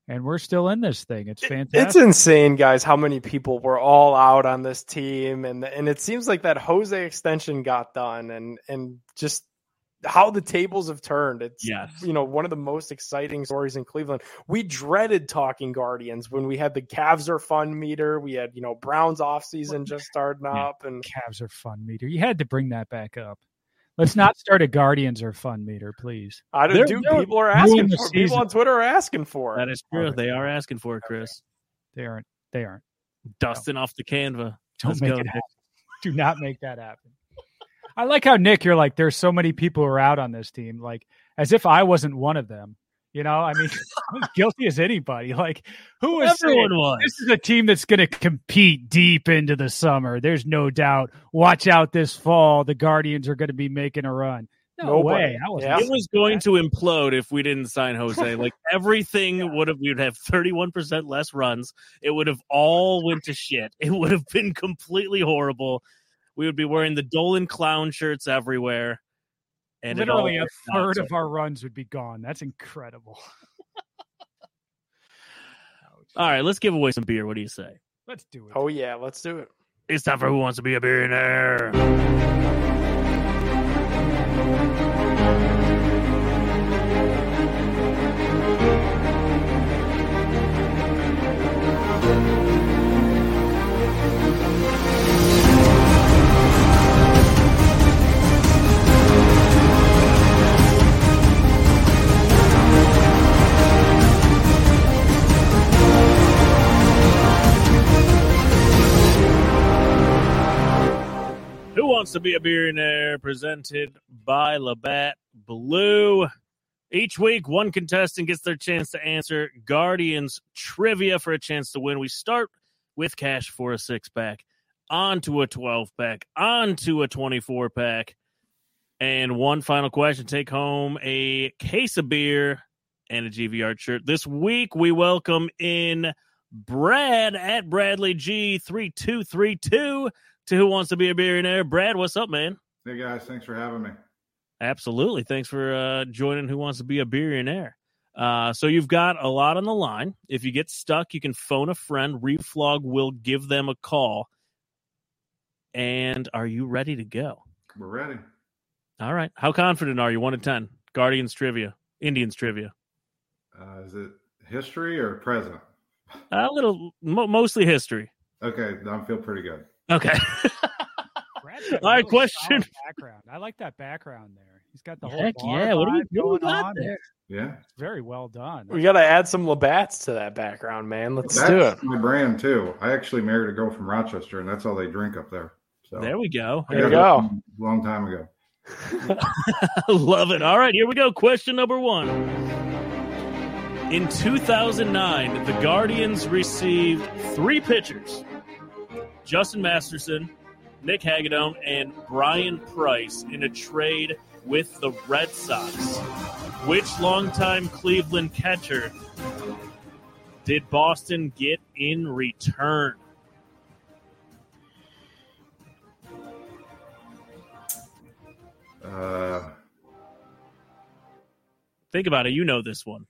Speaker 1: and we're still in this thing. It's fantastic.
Speaker 2: It's insane, guys, how many people were all out on this team, and and it seems like that Jose extension got done, and and just how the tables have turned. It's
Speaker 4: Yes.
Speaker 2: you know one of the most exciting stories in Cleveland. We dreaded talking Guardians when we had the Cavs are fun meter. We had you know Browns off season just starting
Speaker 1: Yeah.
Speaker 2: up, and
Speaker 1: Cavs are fun meter. You had to bring that back up. Let's not start a Guardians or fun meter, please.
Speaker 2: I don't
Speaker 4: They're-
Speaker 2: do.
Speaker 4: they're
Speaker 2: People are asking for. it. People on Twitter are asking for.
Speaker 4: That
Speaker 2: it.
Speaker 4: is true. They are asking for it, Chris.
Speaker 1: They aren't. They aren't.
Speaker 4: Dusting off the Canva.
Speaker 1: Don't
Speaker 4: Let's
Speaker 1: make
Speaker 4: go,
Speaker 1: it happen. Do not make that happen. I like how Nick, you're like, there's so many people who are out on this team, like as if I wasn't one of them. You know, I mean, I'm as guilty as anybody. Like, who is
Speaker 4: Everyone
Speaker 1: saying,
Speaker 4: was.
Speaker 1: this is a team that's going to compete deep into the summer. There's no doubt. Watch out this fall. The Guardians are going to be making a run. No
Speaker 2: Nobody.
Speaker 1: way. I was
Speaker 2: Yeah.
Speaker 4: It was going to implode if we didn't sign Jose. Like everything would have, we would have 31% less runs. It would have all went to shit. It would have been completely horrible. We would be wearing the Dolan clown shirts everywhere. And
Speaker 1: literally a
Speaker 4: worked out.
Speaker 1: third
Speaker 4: So
Speaker 1: of our runs would be gone. That's incredible.
Speaker 4: All right, let's give away some beer. What do you say?
Speaker 1: Let's do it.
Speaker 2: Oh yeah, let's do it.
Speaker 4: It's time for Who Wants to Be a Billionaire. Who Wants to Be a Billionaire? Presented by Labatt Blue. Each week, one contestant gets their chance to answer Guardians trivia for a chance to win. We start with cash for a six pack, onto a 12 pack, onto a 24 pack. And one final question take home a case of beer and a GV art shirt. This week, we welcome in Brad at Bradley G3232 to Who Wants to Be a Billionaire. Brad, what's up, man?
Speaker 6: Hey guys, thanks for having me.
Speaker 4: Absolutely. Thanks for uh, joining Who Wants to Be a Billionaire. Uh, so you've got a lot on the line. If you get stuck, you can phone a friend. Reflog will give them a call. And are you ready to go?
Speaker 6: We're ready.
Speaker 4: All right. How confident are you? One to ten. Guardians trivia. Indians trivia.
Speaker 6: Uh, is it history or present?
Speaker 4: A little, mo- mostly history.
Speaker 6: Okay, I feel pretty good.
Speaker 4: Okay.
Speaker 1: Brad's got a
Speaker 4: All right,
Speaker 1: really
Speaker 4: question.
Speaker 1: Background. I like that background there. He's got the whole
Speaker 4: Heck
Speaker 1: bar
Speaker 4: yeah. What do we,
Speaker 1: vibe
Speaker 4: what do we got
Speaker 1: on.
Speaker 4: there?
Speaker 6: Yeah,
Speaker 1: It's very well done.
Speaker 2: We got to add some Labatts to that background, man. Let's do it.
Speaker 6: my brand too. I actually married a girl from Rochester, and that's all they drink up there. So
Speaker 4: There we go.
Speaker 6: I
Speaker 2: There you
Speaker 6: got
Speaker 2: go.
Speaker 6: Long time ago.
Speaker 4: Love it. All right, here we go. Question number one. In 2009, the Guardians received three pitchers Justin Masterson, Nick Hagadone, and Bryan Price in a trade with the Red Sox. Which longtime Cleveland catcher did Boston get in return?
Speaker 6: Uh,
Speaker 4: Think about it. You know this one.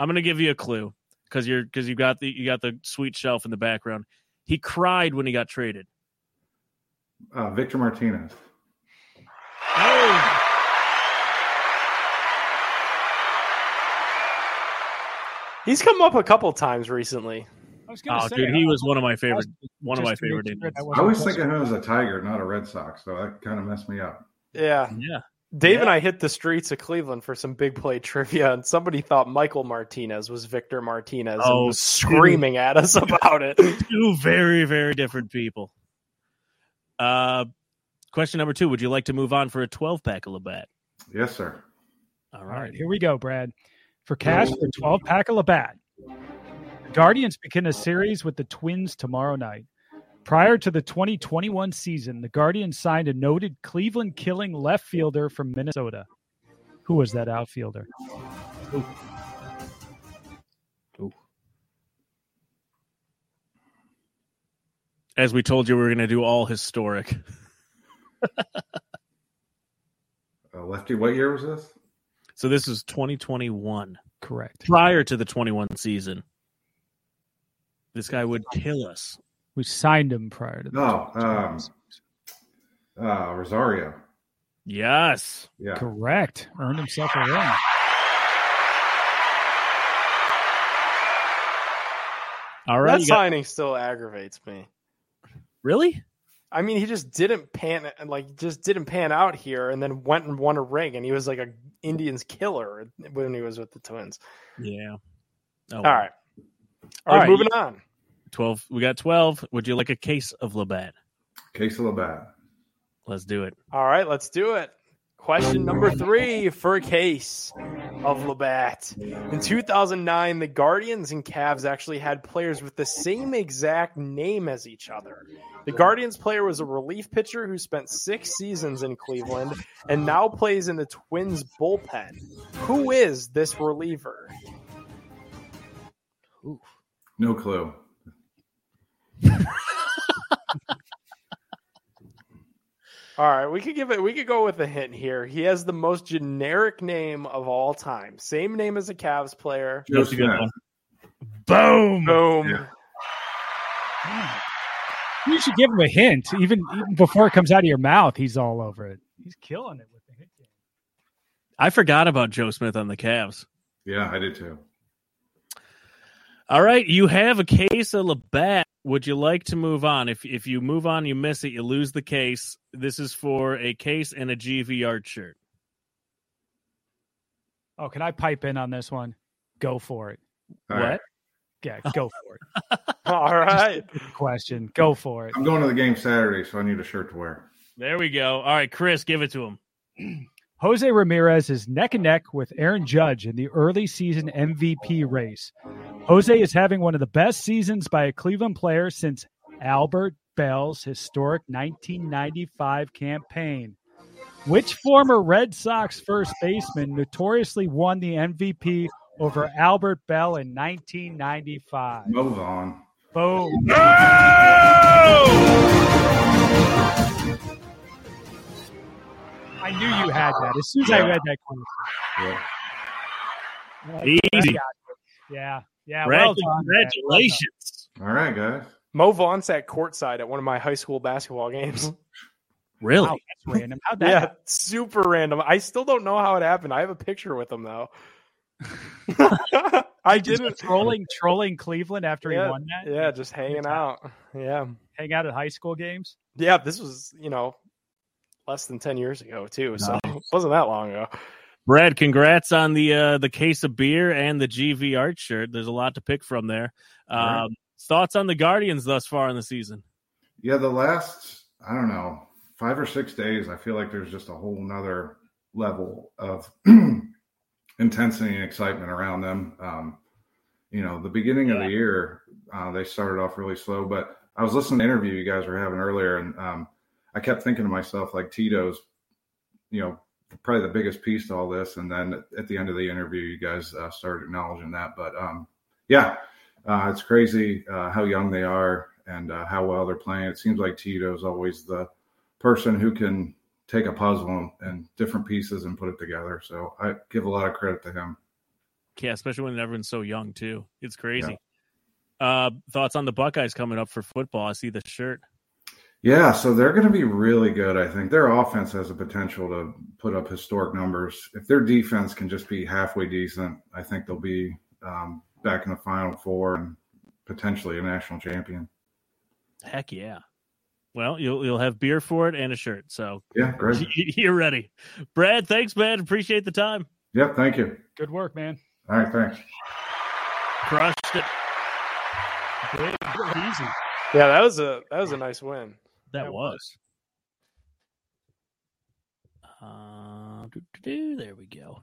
Speaker 4: I'm going to give you a clue because you're because you got the you got the sweet shelf in the background. He cried when he got traded.
Speaker 6: uh, Victor Martinez.
Speaker 4: Oh,
Speaker 2: He's come up a couple times recently.
Speaker 1: I was gonna
Speaker 4: oh
Speaker 1: say,
Speaker 4: dude, he
Speaker 1: uh,
Speaker 4: was one of my favorite one of my favorite
Speaker 1: sure
Speaker 4: Indians.
Speaker 6: I
Speaker 1: wasn't
Speaker 6: thinking of him as a Tiger, not a Red Sox, so that kind of messed me up.
Speaker 2: Yeah.
Speaker 4: Yeah,
Speaker 2: Dave and I hit the streets of Cleveland for some big play trivia, and somebody thought Michael Martinez was Victor Martinez
Speaker 4: Oh,
Speaker 2: and was screaming at us about it.
Speaker 4: two very very different people. Uh, question number two: Would you like to move on for a 12 pack of Labatt?
Speaker 6: Yes, sir.
Speaker 4: All
Speaker 1: All
Speaker 4: right.
Speaker 1: right, here we go, Brad. For cash for 12 pack of Labatt. The Guardians begin a series with the Twins tomorrow night. Prior to the 2021 season, the Guardians signed a noted Cleveland killing left fielder from Minnesota. Who was that outfielder?
Speaker 4: As we told you, we were going to do all historic.
Speaker 6: Uh, lefty, what year was this?
Speaker 4: So this is 2021.
Speaker 1: Correct.
Speaker 4: prior to the 21 season. This guy would kill us.
Speaker 1: We signed him prior to that.
Speaker 6: Oh, um, uh, Rosario.
Speaker 4: Yes.
Speaker 6: Yeah.
Speaker 1: Correct. Earned himself a ring.
Speaker 4: All right.
Speaker 2: that
Speaker 4: you got-
Speaker 2: signing still aggravates me.
Speaker 4: really?
Speaker 2: I mean, he just didn't pan like just didn't pan out here, and then went and won a ring, and he was like a Indians killer when he was with the Twins.
Speaker 4: Yeah. Oh,
Speaker 2: All right,
Speaker 4: All
Speaker 2: all right,
Speaker 4: right,
Speaker 2: moving on.
Speaker 4: 12. We got 12. Would you like a case of Labatt?
Speaker 6: Case of Labatt.
Speaker 4: Let's do it.
Speaker 2: All right, let's do it. Question number three for a case of Labatt. In 2009, the Guardians and Cavs actually had players with the same exact name as each other. The Guardians player was a relief pitcher who spent six seasons in Cleveland and now plays in the Twins bullpen. Who is this reliever?
Speaker 6: No clue.
Speaker 2: All right, we could give it. We could go with a hint here. He has the most generic name of all time. Same name as a Cavs player.
Speaker 6: Joe
Speaker 4: a good
Speaker 6: Smith.
Speaker 4: one. Boom.
Speaker 2: Boom.
Speaker 6: Yeah.
Speaker 1: You should give him a hint, even, even before it comes out of your mouth. He's all over it. He's killing it with the hint game.
Speaker 4: I forgot about Joe Smith on the Cavs.
Speaker 6: Yeah, I did too.
Speaker 4: All right, you have a case of the Labatt. Would you like to move on? If if you move on, you miss it, you lose the case. This is for a case and a GV art shirt.
Speaker 1: Oh, can I pipe in on this one? Go for it.
Speaker 6: All
Speaker 4: what?
Speaker 6: right.
Speaker 1: Yeah, go for it.
Speaker 2: All right.
Speaker 1: Question. Go for it.
Speaker 6: I'm going to the game Saturday, so I need a shirt to wear.
Speaker 4: There we go. All right, Chris, give it to him.
Speaker 1: Jose Ramirez is neck and neck with Aaron Judge in the early season MVP race. Jose is having one of the best seasons by a Cleveland player since Albert Belle's historic 1995 campaign. Which former Red Sox first baseman notoriously won the MVP over Albert Belle in 1995?
Speaker 6: Move on.
Speaker 1: Boom. I knew you had that. As soon as I read that question.
Speaker 6: Yeah.
Speaker 4: Oh, Easy.
Speaker 1: Yeah. Yeah. Well done, man.
Speaker 4: congratulations.
Speaker 6: All right, guys.
Speaker 2: Mo Vaughn sat courtside at one of my high school basketball games.
Speaker 4: Really?
Speaker 1: Wow, that's random. How'd that
Speaker 2: yeah,
Speaker 1: happen?
Speaker 2: super random. I still don't know how it happened. I have a picture with him though. I
Speaker 1: Just
Speaker 2: didn't.
Speaker 1: trolling trolling Cleveland after
Speaker 2: Yeah,
Speaker 1: he won that?
Speaker 2: Yeah, just hanging out. Yeah,
Speaker 1: Hang out at high school games?
Speaker 2: yeah. This was you know less than ten years ago too, so it wasn't that long ago.
Speaker 4: Brad, congrats on the uh, the case of beer and the GV art shirt. There's a lot to pick from there. Um,
Speaker 6: All right.
Speaker 4: Thoughts on the Guardians thus far in the season?
Speaker 6: Yeah, the last, I don't know, five or six days, I feel like there's just a whole nother level of intensity and excitement around them. Um, you know, the beginning of the year, uh, they started off really slow, but I was listening to an interview you guys were having earlier, and um, I kept thinking to myself, like Tito's, you know, probably the biggest piece to all this. And then at the end of the interview, you guys uh, started acknowledging that. But um, yeah, uh, it's crazy uh, how young they are and uh, how well they're playing. It seems like Tito's always the person who can take a puzzle and different pieces and put it together. So I give a lot of credit to him.
Speaker 4: Yeah, especially when everyone's so young too. It's crazy. Uh, thoughts on the Buckeyes coming up for football? I see the shirt.
Speaker 6: Yeah, so they're going to be really good. I think their offense has the potential to put up historic numbers. If their defense can just be halfway decent, I think they'll be um, back in the Final Four and potentially a national champion.
Speaker 4: Heck yeah. Well, you'll you'll have beer for it and a shirt. So
Speaker 6: Yeah, great.
Speaker 4: you're ready. Brad, thanks, man. Appreciate the time.
Speaker 6: Yeah, thank you.
Speaker 1: Good work, man.
Speaker 6: All right, thanks.
Speaker 4: Crushed it.
Speaker 1: Big, easy.
Speaker 2: Yeah, that was a that was a nice win.
Speaker 4: That was. Uh, there we go.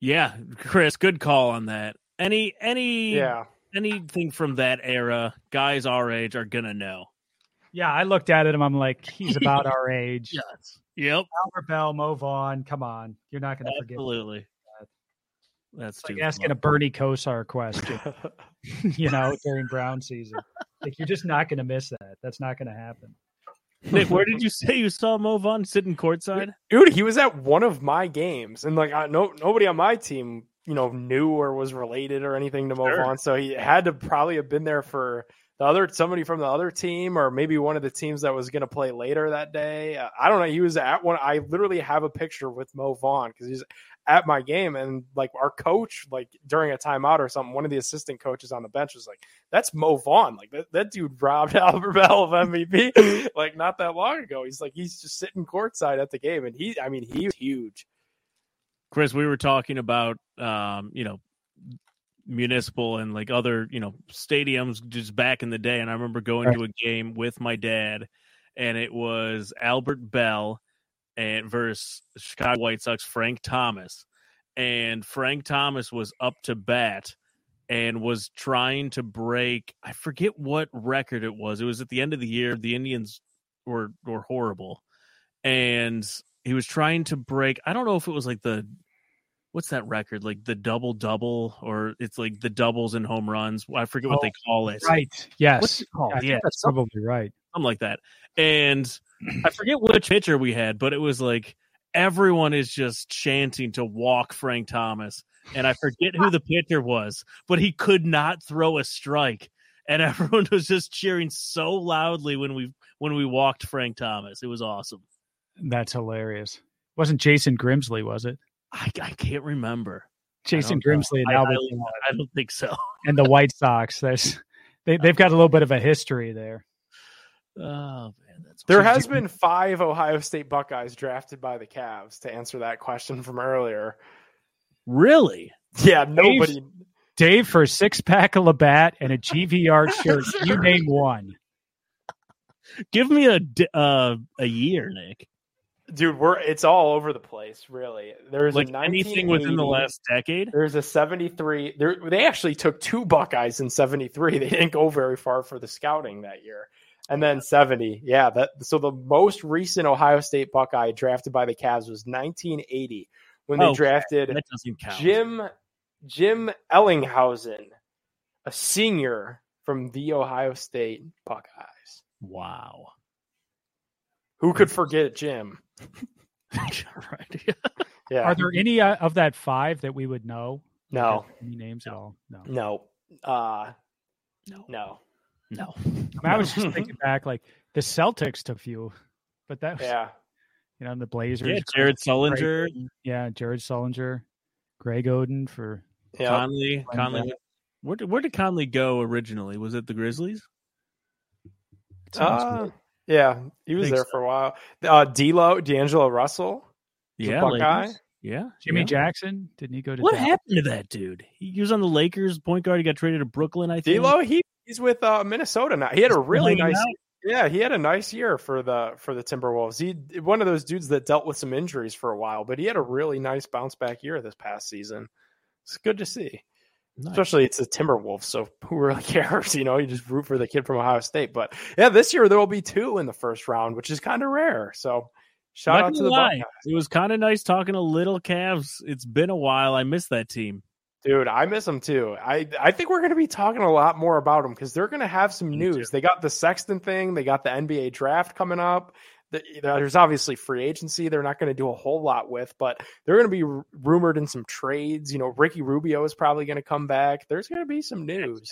Speaker 4: Yeah, Chris, good call on that. Any any
Speaker 2: Yeah,
Speaker 4: anything from that era, guys our age are gonna know.
Speaker 1: Yeah, I looked at it and I'm like, he's about our age.
Speaker 4: Yes. Yep.
Speaker 1: Albert Belle, Mo Vaughn. Come on. You're not going to forget.
Speaker 4: Absolutely. That's
Speaker 1: It's like
Speaker 4: too
Speaker 1: asking a Bernie Kosar question, you know, during Brown season. Like, you're just not going to miss that. That's not going to happen.
Speaker 4: Nick, where did you say you saw Mo Vaughn sitting courtside?
Speaker 2: dude, he was at one of my games, and like I, no nobody on my team you know, knew or was related or anything to Mo
Speaker 4: Sure.
Speaker 2: Vaughn. So he had to probably have been there for the other somebody from the other team or maybe one of the teams that was going to play later that day. Uh, I don't know. He was at one. I literally have a picture with Mo Vaughn because he's at my game and like our coach, like during a timeout or something, one of the assistant coaches on the bench was like, "That's Mo Vaughn. Like that, that dude robbed Albert Belle of MVP like not that long ago. He's like he's just sitting courtside at the game and he, I mean, he's huge.
Speaker 4: Chris, we were talking about um, you know, municipal and like other, you know, stadiums just back in the day. And I remember going to a game with my dad, and it was Albert Belle and versus Chicago White Sox Frank Thomas. And Frank Thomas was up to bat and was trying to break I forget what record it was. It was at the end of the year. The Indians were were horrible. And he was trying to break I don't know if it was like the what's that record like the double double or it's like the doubles and home runs i forget what
Speaker 1: Oh,
Speaker 4: they call it
Speaker 1: Right. Yes.
Speaker 4: What's it called?
Speaker 1: I think
Speaker 4: Yeah,
Speaker 1: that's probably right.
Speaker 4: something like that and i forget which pitcher we had but it was like everyone is just chanting to walk frank thomas and i forget who the pitcher was but he could not throw a strike and everyone was just cheering so loudly when we when we walked frank thomas it was awesome
Speaker 1: That's hilarious. Wasn't Jason Grimsley, was it?
Speaker 4: i, I can't remember
Speaker 1: Jason. Grimsley and
Speaker 4: I-
Speaker 1: Albert
Speaker 4: I- i don't think so
Speaker 1: and the White Sox. They, they've got a little bit of a history there.
Speaker 4: oh man
Speaker 2: There has
Speaker 1: you-
Speaker 2: been five Ohio State Buckeyes drafted by the Cavs to answer that question from earlier.
Speaker 4: really
Speaker 2: Yeah, nobody.
Speaker 1: Dave for a six pack of Labatt and a GV art shirt. You name one.
Speaker 4: give me a d- uh, a year nick
Speaker 2: Dude, we're it's all over the place, really. There's
Speaker 4: like
Speaker 2: a
Speaker 4: anything within the last decade
Speaker 2: There's a 73. They actually took two Buckeyes in 73. They didn't go very far for the scouting that year. And then 70. Yeah, that so the most recent Ohio State Buckeye drafted by the Cavs was 1980 when they
Speaker 4: Oh,
Speaker 2: drafted
Speaker 4: that doesn't count
Speaker 2: Jim Jim Ellinghausen, a senior from the Ohio State Buckeyes.
Speaker 4: wow
Speaker 2: Who could forget Jim?
Speaker 4: right
Speaker 2: Yeah.
Speaker 1: Are there any uh, of that five that we would know?
Speaker 2: no.
Speaker 1: Any names at all? No.
Speaker 2: No. Uh
Speaker 4: No.
Speaker 2: no.
Speaker 4: No
Speaker 1: I, mean, I was just thinking back, like the Celtics took few, but that was,
Speaker 2: Yeah.
Speaker 1: you know, the Blazers.
Speaker 4: yeah jared sullinger
Speaker 1: Yeah, Jared Sullinger, Greg Oden for
Speaker 2: Yeah.
Speaker 4: conley conley
Speaker 1: Bell.
Speaker 4: where did, where did conley go originally was it the grizzlies
Speaker 2: Uh, yeah, he was there
Speaker 4: so.
Speaker 2: for a while. Uh, D'Lo, D'Angelo Russell,
Speaker 4: yeah
Speaker 2: Buckeye.
Speaker 4: Lakers. Yeah
Speaker 1: Jimmy
Speaker 4: yeah.
Speaker 1: Jackson. Didn't he go to
Speaker 4: what
Speaker 1: Dallas?
Speaker 4: happened to that dude he was on the lakers point guard he got traded to brooklyn i think
Speaker 2: D'Lo, he he's with uh, Minnesota now. He had a really nice,
Speaker 4: out?
Speaker 2: yeah, he had a nice year for the for the Timberwolves. He one of those dudes that dealt with some injuries for a while, but he had a really nice bounce back year this past season. It's good to see.
Speaker 4: Nice.
Speaker 2: Especially it's the Timberwolves, so who really cares? You know, you just root for the kid from Ohio State. But yeah, this year there will be two in the first round, which is kind of rare. So shout
Speaker 4: Not
Speaker 2: out to the
Speaker 4: lie,
Speaker 2: Buckeyes.
Speaker 4: it was kind of nice talking to little Cavs. It's been a while. I miss that team.
Speaker 2: Dude, I miss them too. I I think we're going to be talking a lot more about them because they're going to have some
Speaker 4: Me
Speaker 2: news. They got the Sexton thing. They got the NBA draft coming up. The- There's obviously free agency. They're not going to do a whole lot with, but they're going to be r- rumored in some trades. You know, Ricky Rubio is probably going to come back. There's going to be some news.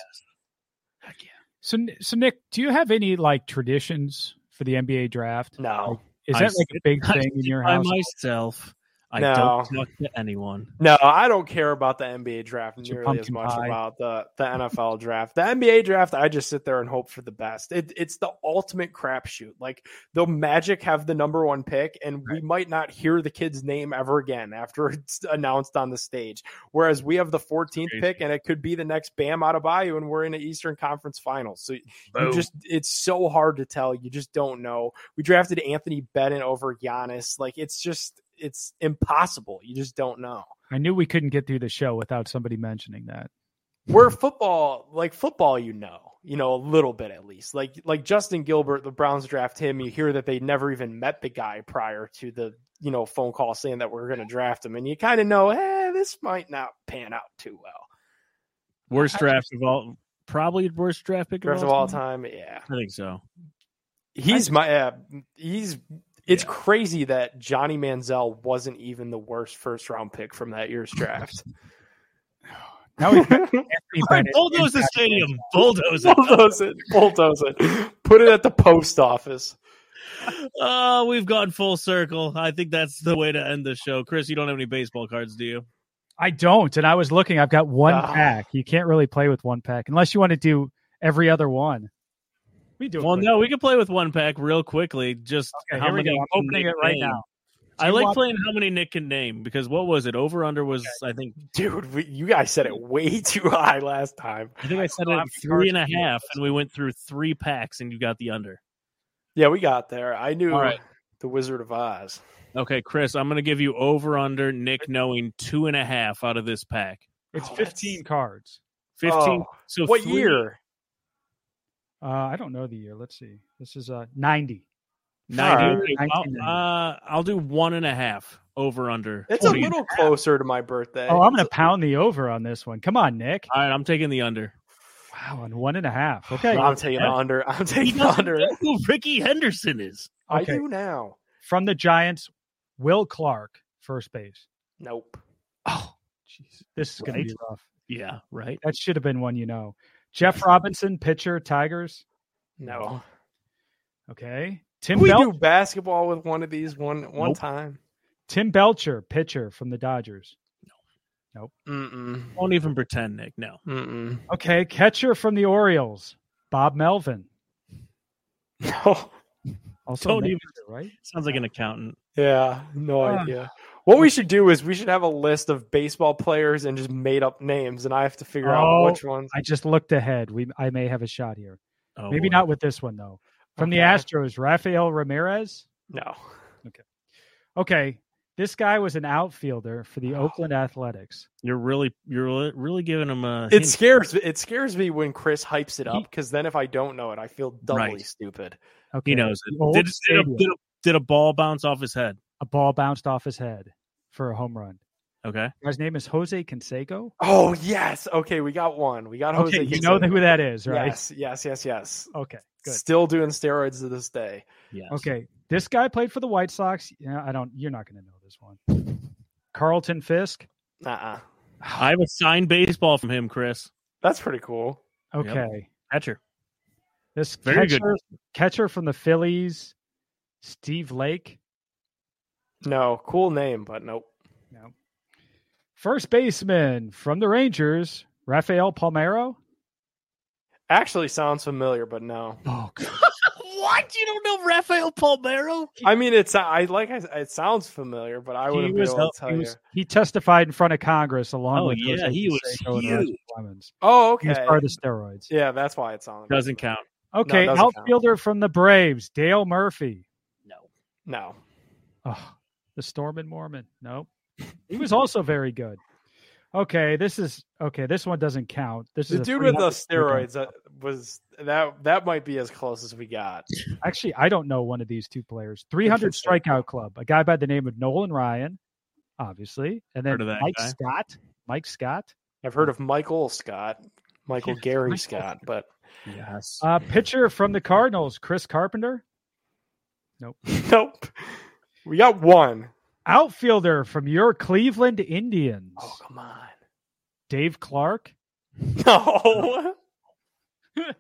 Speaker 4: Heck yeah.
Speaker 1: So, so Nick, do you have any like traditions for the NBA draft?
Speaker 2: No,
Speaker 1: Is
Speaker 4: I
Speaker 1: that like a big thing in your
Speaker 4: by
Speaker 1: house?
Speaker 4: myself. I
Speaker 2: No.
Speaker 4: don't talk to anyone.
Speaker 2: no, I don't care about the NBA draft
Speaker 1: It's
Speaker 2: nearly as much
Speaker 1: pie.
Speaker 2: about the the NFL draft. The NBA draft, I just sit there and hope for the best. It, it's the ultimate crapshoot. Like the Magic have the number one pick, and we might not hear the kid's name ever again after it's announced on the stage. Whereas we have the 14th pick, and it could be the next Bam Adebayo, and we're in an Eastern Conference Finals. So you just it's so hard to tell. You just don't know. We drafted Anthony Bennett over Giannis. Like it's just it's impossible. You just don't know.
Speaker 1: I knew we couldn't get through the show without somebody mentioning that.
Speaker 2: Where football, like football, you know, you know a little bit at least. Like like Justin Gilbert, the Browns draft him. You hear that they never even met the guy prior to the you know phone call saying that we're going to draft him, and you kind of know, eh, this might not pan out too well.
Speaker 4: Worst draft of all, probably worst draft pick
Speaker 2: Draft
Speaker 4: of
Speaker 2: of
Speaker 4: all
Speaker 2: all
Speaker 4: time.
Speaker 2: time, yeah.
Speaker 4: I think so.
Speaker 2: He's my uh, he's it's
Speaker 4: Yeah.
Speaker 2: crazy that Johnny Manziel wasn't even the worst first round pick from that year's draft.
Speaker 1: Now we got Anthony
Speaker 4: All right,
Speaker 1: Bennett
Speaker 4: bulldoze the stadium. Bulldoze it.
Speaker 2: bulldoze it. Bulldoze it. Put it at the post office.
Speaker 4: Oh, we've gone full circle. I think that's the way to end the show. Chris, you don't have any baseball cards, do you?
Speaker 1: I don't, and I was looking. I've got one
Speaker 2: Ah.
Speaker 1: pack. You can't really play with one pack unless you want to do every other one. We do.
Speaker 4: Well,
Speaker 1: quick.
Speaker 4: no, we can play with one pack real quickly. Just
Speaker 1: Okay,
Speaker 4: how
Speaker 1: here we
Speaker 4: many
Speaker 1: go. I'm opening it right
Speaker 4: name.
Speaker 1: now.
Speaker 4: I like
Speaker 1: want-
Speaker 4: playing how many Nick can name because what was it? Over under was I think
Speaker 2: Dude, we, you guys said it way too high last time.
Speaker 4: I think I said it
Speaker 1: have
Speaker 4: at
Speaker 1: the
Speaker 4: three and a
Speaker 1: cards to do
Speaker 4: half,
Speaker 1: this.
Speaker 4: and we went through three packs, and you got the under.
Speaker 2: Yeah, we got there. I knew
Speaker 4: All right.
Speaker 2: the Wizard of Oz.
Speaker 4: Okay, Chris, I'm going to give you over under Nick knowing two and a half out of this pack.
Speaker 1: It's
Speaker 2: Oh, that's-
Speaker 1: 15 cards.
Speaker 4: Fifteen.
Speaker 2: Oh,
Speaker 4: so
Speaker 2: what
Speaker 4: three-
Speaker 2: year?
Speaker 1: Uh, I don't know the year. Let's see. This is uh 90.
Speaker 4: Ninety.
Speaker 2: Alright.
Speaker 4: Okay, I'll, uh, I'll do one and a half over under.
Speaker 2: It's a little closer to my birthday.
Speaker 1: Oh, I'm going to pound the over on this one. Come on, Nick.
Speaker 4: All right, I'm taking the under.
Speaker 1: Wow, on one and a half. Okay.
Speaker 2: I'm taking the under. I'm
Speaker 4: He
Speaker 2: taking the under.
Speaker 4: know who Rickey Henderson is.
Speaker 2: I
Speaker 1: Okay.
Speaker 2: do now.
Speaker 1: From the Giants, Will Clark, first base.
Speaker 2: Nope.
Speaker 1: Oh, jeez. This is going to be rough.
Speaker 4: Yeah, right.
Speaker 1: That should have been one you know. Jeff Robinson, pitcher, Tigers.
Speaker 2: No.
Speaker 1: Okay. Tim
Speaker 2: Can we
Speaker 1: Bel-
Speaker 2: do basketball with one of these one one
Speaker 4: Nope.
Speaker 2: time?
Speaker 1: Tim Belcher, pitcher from the Dodgers. No. Nope.
Speaker 2: Mm-mm.
Speaker 4: Won't even pretend, Nick. No.
Speaker 2: Mm-mm.
Speaker 1: Okay, catcher from the Orioles, Bob Melvin.
Speaker 2: No.
Speaker 1: Also,
Speaker 4: Don't
Speaker 1: a
Speaker 4: even-
Speaker 1: right?
Speaker 4: Sounds like an accountant.
Speaker 2: Yeah, no
Speaker 1: Ah.
Speaker 2: idea. What we should do is we should have a list of baseball players and just made up names, and I have to figure out
Speaker 1: Oh,
Speaker 2: which ones.
Speaker 1: I just looked ahead. We I may have a shot here.
Speaker 4: Oh,
Speaker 1: Maybe
Speaker 4: boy.
Speaker 1: not with this one though. From the Astros, Rafael Ramirez.
Speaker 2: No.
Speaker 1: Okay, Okay. this guy was an outfielder for the Oakland Athletics.
Speaker 4: You're really, you're really- really giving him a.
Speaker 2: It
Speaker 4: hint.
Speaker 2: scares it scares me when Chris hypes it up because then if I don't know it, I feel doubly
Speaker 4: Right.
Speaker 2: stupid.
Speaker 1: Okay,
Speaker 4: He knows it. Did, did, a, did, a, did a ball bounce off his head?
Speaker 1: a ball bounced off his head for a home run.
Speaker 4: Okay.
Speaker 1: His name is Jose Canseco.
Speaker 2: Oh yes, okay, we got one. We got Jose.
Speaker 1: Okay, you know who that is, right?
Speaker 2: Yes, yes, yes, yes.
Speaker 1: Okay, good.
Speaker 2: Still doing steroids to this day.
Speaker 4: Yes.
Speaker 1: Okay, this guy played for the White Sox. Yeah, I don't. You're not going to know this one. Carlton Fisk.
Speaker 2: Uh-uh.
Speaker 4: I have a signed baseball from him, Chris.
Speaker 2: That's pretty cool.
Speaker 1: Okay,
Speaker 4: Catcher.
Speaker 1: this
Speaker 4: Very good.
Speaker 1: catcher, catcher from the Phillies, Steve Lake.
Speaker 2: No, cool name, but nope.
Speaker 1: No. First baseman from the Rangers, Rafael Palmeiro.
Speaker 2: Actually sounds familiar, but no.
Speaker 1: Oh,
Speaker 4: what? You don't know Rafael Palmeiro?
Speaker 2: I mean, it's I like it sounds familiar, but I wouldn't
Speaker 1: was,
Speaker 2: be able to tell
Speaker 1: he,
Speaker 2: you.
Speaker 1: he testified in front of Congress along
Speaker 4: Oh,
Speaker 1: with
Speaker 4: yeah,
Speaker 1: Jose
Speaker 4: he was
Speaker 1: Canseco
Speaker 4: huge.
Speaker 1: Clemens.
Speaker 2: Oh,
Speaker 1: He was
Speaker 2: okay.
Speaker 1: part of the steroids.
Speaker 2: Yeah, that's why it sounded
Speaker 4: Doesn't count.
Speaker 1: Okay,
Speaker 2: doesn't count.
Speaker 1: outfielder from the Braves, Dale Murphy.
Speaker 4: No.
Speaker 2: No.
Speaker 1: Oh, the Storm and Mormon. Nope. He was also very good. Okay, this is okay. This one doesn't count. This
Speaker 2: The
Speaker 1: is a
Speaker 2: dude with the steroids that was that that might be as close as we got.
Speaker 1: Actually, I don't know one of these two players. 300
Speaker 2: Interesting.
Speaker 1: strikeout club. A guy by the name of Nolan Ryan, obviously, and then
Speaker 4: that
Speaker 1: Mike
Speaker 4: guy.
Speaker 1: Scott. Mike Scott,
Speaker 2: I've heard of Michael Scott, Michael Gary
Speaker 1: Michael
Speaker 2: Scott, but
Speaker 4: Yes.
Speaker 1: uh, pitcher from the Cardinals, Chris Carpenter.
Speaker 2: Nope. nope. We got one.
Speaker 1: Outfielder from your Cleveland Indians,
Speaker 2: Oh come on.
Speaker 1: Dave Clark.
Speaker 2: No.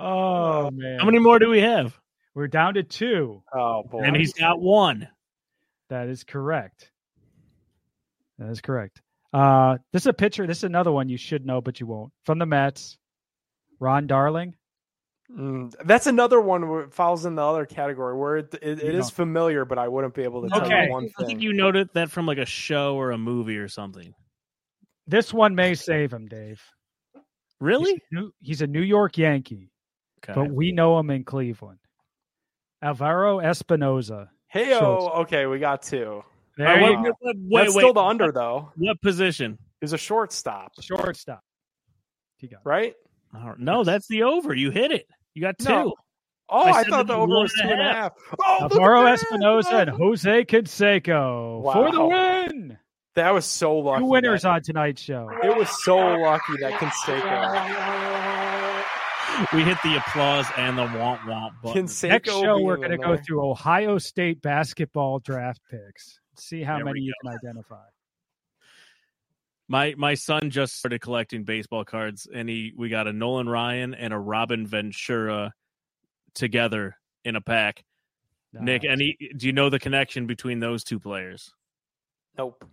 Speaker 1: Oh man,
Speaker 4: How many more do we have?
Speaker 1: We're down to two.
Speaker 2: Oh boy.
Speaker 4: And he's got one.
Speaker 1: That is correct. That is correct. Uh, this is a pitcher. This is another one you should know, but you won't. From the Mets, Ron Darling.
Speaker 2: Mm, that's another one where it falls in the other category where it, it, it
Speaker 1: You
Speaker 2: is
Speaker 1: don't-
Speaker 2: familiar, but I wouldn't be able to tell
Speaker 1: Okay.
Speaker 2: you one
Speaker 4: I think you noted that from like a show or a movie or something.
Speaker 1: This one may save him, Dave.
Speaker 4: Really?
Speaker 1: He's, New- he's a New York Yankee,
Speaker 4: Okay.
Speaker 1: but we know him in Cleveland. Alvaro Espinoza.
Speaker 2: Hey, oh, okay, we got two.
Speaker 1: There
Speaker 2: Uh,
Speaker 1: you
Speaker 2: wait,
Speaker 1: go.
Speaker 4: wait, wait,
Speaker 2: That's
Speaker 4: wait.
Speaker 2: still the under though.
Speaker 4: What position?
Speaker 2: Is a shortstop,
Speaker 1: Shortstop. He got it.
Speaker 2: right?
Speaker 4: I No, that's the over. You hit it. You got two.
Speaker 2: No. Oh,
Speaker 4: I
Speaker 2: I, thought
Speaker 4: the
Speaker 2: the over was two
Speaker 4: and a half.
Speaker 2: and a
Speaker 4: half.
Speaker 2: half. Oh, look at
Speaker 1: Alvaro
Speaker 2: that.
Speaker 1: Espinoza and Jose Canseco for the win.
Speaker 2: That was so lucky.
Speaker 1: Two winners
Speaker 2: that-
Speaker 1: on tonight's show.
Speaker 2: It was so lucky that Canseco.
Speaker 4: We hit the applause and the womp womp button.
Speaker 2: Canseco
Speaker 1: Next show, we're going to go through Ohio State basketball draft picks. See how
Speaker 4: There
Speaker 1: many you can identify.
Speaker 4: My my son just started collecting baseball cards, and he we got a Nolan Ryan and a Robin Ventura together in a pack. Nick,
Speaker 1: Nice.
Speaker 4: any do you know the connection between those two players?
Speaker 2: Nope.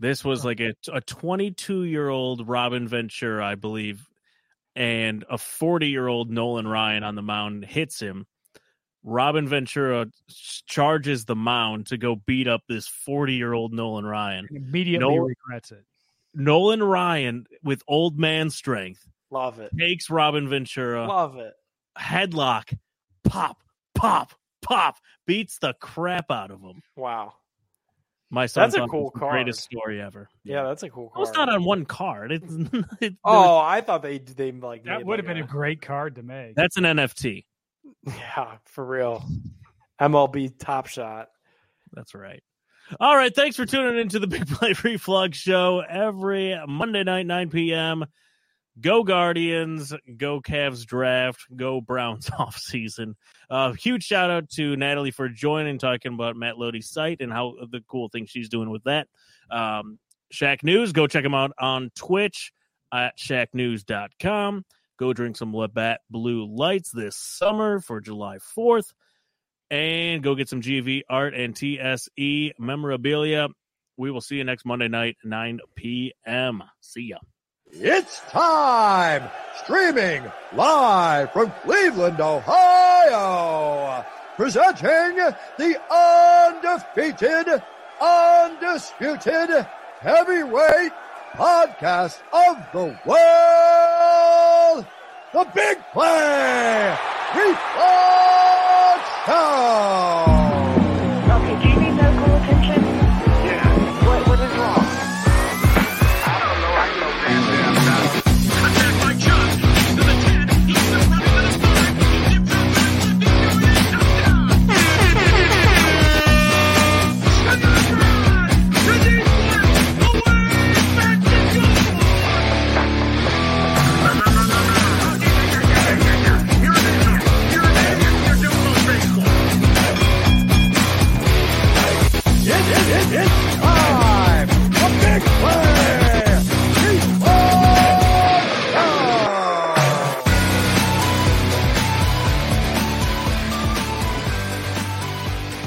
Speaker 4: This was like a a 22 year old Robin Ventura, I believe, and a 40 year old Nolan Ryan on the mound hits him. Robin Ventura charges the mound to go beat up this 40 year old Nolan Ryan.
Speaker 1: immediately
Speaker 4: No-
Speaker 1: regrets it.
Speaker 4: Nolan Ryan, with old man strength,
Speaker 2: Love it.
Speaker 4: takes Robin Ventura,
Speaker 2: Love it.
Speaker 4: headlock, pop, pop, pop, beats the crap out of him.
Speaker 2: Wow.
Speaker 4: My son
Speaker 2: That's a cool card.
Speaker 4: greatest story ever.
Speaker 2: Yeah, that's a cool
Speaker 4: Well,
Speaker 2: card.
Speaker 4: it's not on one card. It's, it,
Speaker 2: oh, I thought they they like
Speaker 1: That would have
Speaker 2: like,
Speaker 1: been a great card to make.
Speaker 4: that's an NFT.
Speaker 2: yeah for real. MLB Top Shot.
Speaker 4: That's right. All right. Thanks for tuning into the Big Play Reflux Show every Monday night, 9 p.m. Go Guardians, go Cavs draft, go Browns off season. Uh, huge shout out to Natalie for joining, talking about Matt Loede's site and how the cool thing she's doing with that. Um, Shack News, go check him out on Twitch at shacknews.com. Go drink some Labatt Blue Lights this summer for July 4th and go get some GV art and TSC memorabilia. We will see you next Monday night, 9 p.m. See ya.
Speaker 3: It's time! Streaming live from Cleveland, Ohio! Presenting the undefeated, undisputed heavyweight podcast of the world! The Big Play Show!